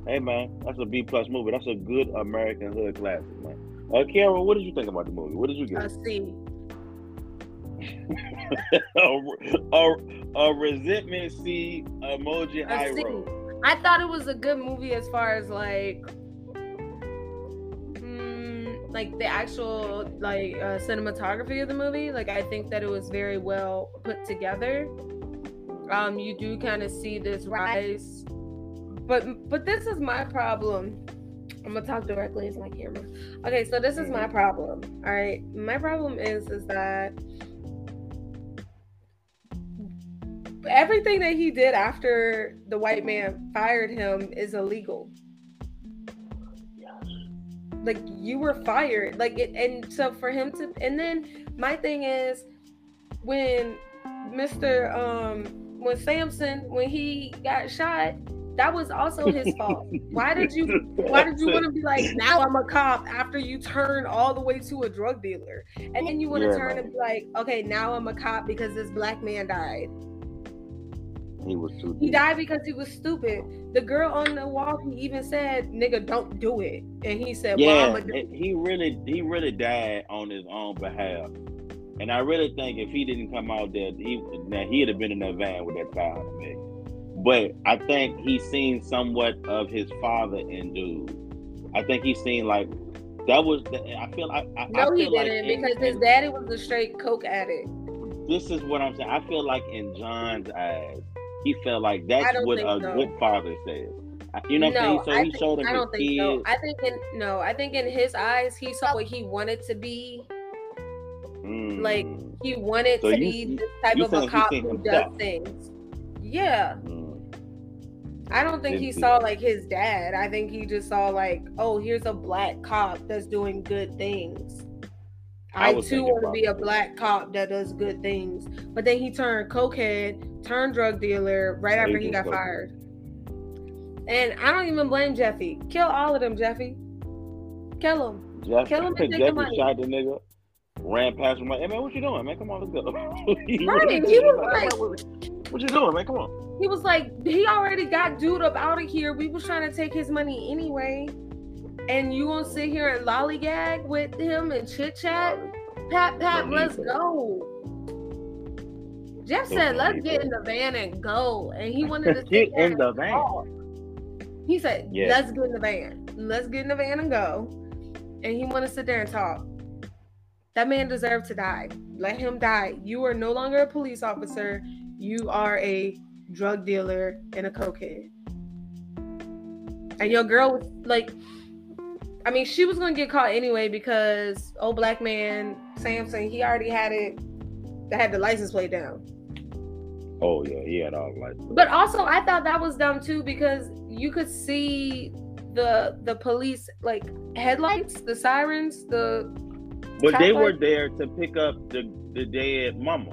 hey man, that's a B plus movie. That's a good American hood classic, man. Uh Carol, what did you think about the movie? What did you get? I see. a get? C. (laughs) a, a, a resentment C emoji A eye C. roll. I thought it was a good movie as far as like, mm, like the actual like uh, cinematography of the movie. Like I think that it was very well put together. Um, you do kind of see this rise, but but this is my problem. I'm gonna talk directly into my camera. Okay, so this is my problem. All right, my problem is is that everything that he did after the white man fired him is illegal. Like you were fired. Like it and so for him to and then my thing is when Mr. um when Samson when he got shot, that was also his (laughs) fault. Why did you why did you want to be like now I'm a cop after you turn all the way to a drug dealer? And then you want to Yeah, turn and be like, okay, now I'm a cop because this black man died. He was too He died because he was stupid. The girl on the wall, he even said, "Nigga, don't do it," and he said, "Well, Yeah, I'm gonna do." he really he really died on his own behalf. And I really think if he didn't come out there, he now he'd have been in that van with that million. But I think he's seen somewhat of his father in dude. I think he's seen like that was. The, I feel. I, I, I No, he feel like didn't in- because his daddy was a straight coke addict. This is what I'm saying. I feel like in John's eyes, he felt like that's what a so. good father says. You know what I'm saying? So I, he think- showed him I his don't think kids. so. I think in no, I think in his eyes, he saw what he wanted to be. Mm. like, He wanted So to you- be this type of a cop who does things. Yeah, Mm. I don't think he saw like his dad. I think he just saw like, oh, here's a black cop that's doing good things. I I, too want to be a black cop that does good things. But then he turned cokehead, turned drug dealer right after he got fired. And I don't even blame Jeffy. Kill all of them, Jeffy. Kill them. Jeff, Kill him and take the Jeffy money. shot the nigga, ran past him like, hey man, what you doing, man? Come on, let's go. (laughs) Right, he was Like, what, what you doing, man? Come on. He was like, he already got dude up out of here. We was trying to take his money anyway. And you gonna sit here and lollygag with him and chit chat? Pat, pat, let's go. Jeff said, let's get in the van and go. And he (laughs) wanted to Get sit in the van. He said, Yeah. let's get in the van. Let's get in the van and go. And he wanted to sit there and talk. That man deserved to die. Let him die. You are no longer a police officer. You are a drug dealer and a cokehead. And your girl was like, I mean, she was gonna get caught anyway because old black man Samson, he already had it. That had the license plate down. Oh yeah, he had all like. But also, I thought that was dumb too because you could see the the police like headlights, the sirens, the But they Top were there to pick up the the dead mama.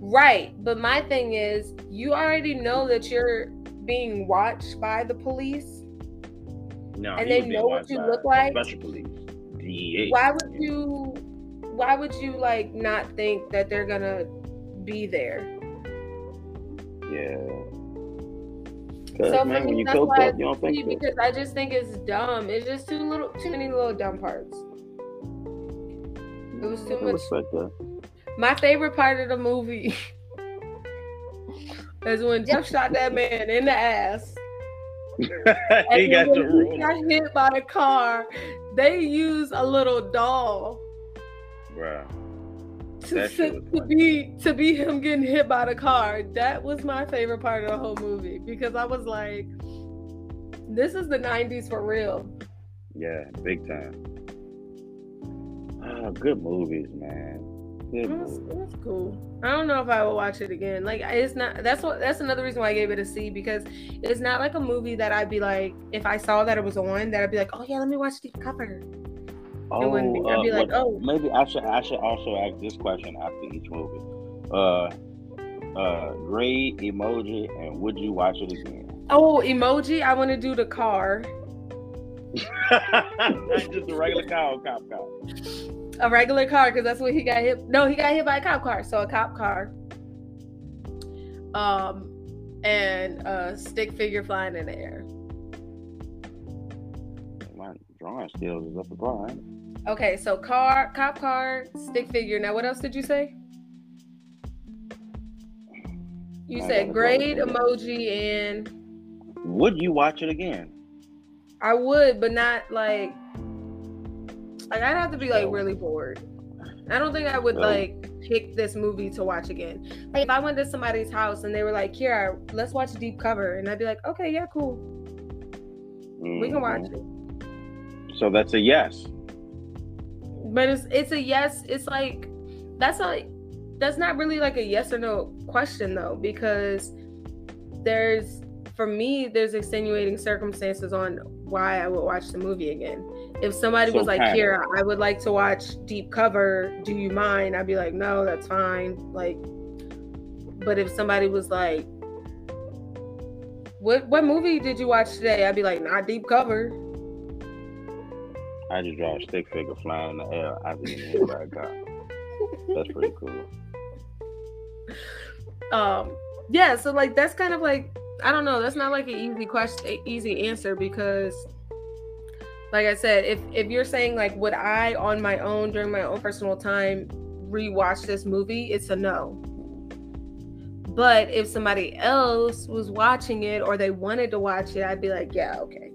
right. But my thing is, you already know that you're being watched by the police. No, And they know what you look like? Special police, DEA. Why would you? Why would you like not think that they're gonna be there? Yeah. Cause So for man, when you that's why up, you don't it's think so. because I just think it's dumb. It's just too little, too many little dumb parts. It was too I much. respect that. My favorite part of the movie (laughs) is when Jeff shot that man in the ass. (laughs) he And got the he got hit by a car. They use a little doll Bruh. to, to, to be to be him getting hit by the car. That was my favorite part of the whole movie because I was like, this is the '90s for real. Yeah, big time. Ah, good movies, man. Good It movies. it cool. I don't know if I will watch it again. Like it's not. That's what. That's another reason why I gave it a C because it's not like a movie that I'd be like, if I saw that it was on, that I'd be like, oh yeah, let me watch the cover. Oh, wouldn't I'd uh, be like, what- oh. maybe I should I should also ask this question after each movie. Uh, uh, grade, emoji, and would you watch it again? Oh, emoji. I want to do the car. (laughs) Just a regular cow, cop car. A regular car because that's what he got hit. No, he got hit by a cop car. So a cop car. Um, and a stick figure flying in the air. My drawing skills is up to par. Okay, so car, cop car, stick figure. Now, what else did you say? You said grade, emoji, and Would you watch it again? I would, but not like like I'd have to be like really bored. I don't think I would like pick this movie to watch again. Like if I went to somebody's house and they were like, "Here, let's watch Deep Cover," and I'd be like, "Okay, yeah, cool, we can watch Mhm. it." So that's a yes. But it's it's a yes. It's like that's like that's not really like a yes or no question though, because there's for me there's extenuating circumstances on why I would watch the movie again. If somebody So was like. "Kira, I would like to watch Deep Cover. Do you mind?" I'd be like, "No, that's fine." Like, but if somebody was like, "What what movie did you watch today?" I'd be like, "Not Deep Cover." I just draw a stick figure flying in the air after getting hit by a car. That's pretty cool. um yeah so like that's kind of like i don't know that's not like an easy question easy answer because like i said if if you're saying like would i on my own during my own personal time rewatch this movie it's a no but if somebody else was watching it or they wanted to watch it i'd be like yeah okay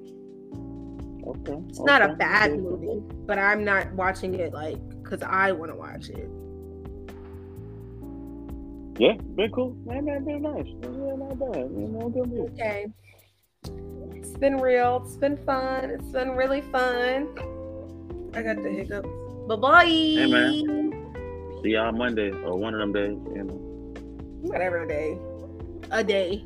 Okay. it's not a bad Okay. movie but i'm not watching it like because i want to watch it Yeah, been cool. Man, man, been nice. Yeah, not bad. You know, good movie. Okay. It's been real. It's been fun. It's been really fun. I got the hiccups. Bye bye. Hey, man. See y'all Monday or one of them days. You know. Whatever day. A day.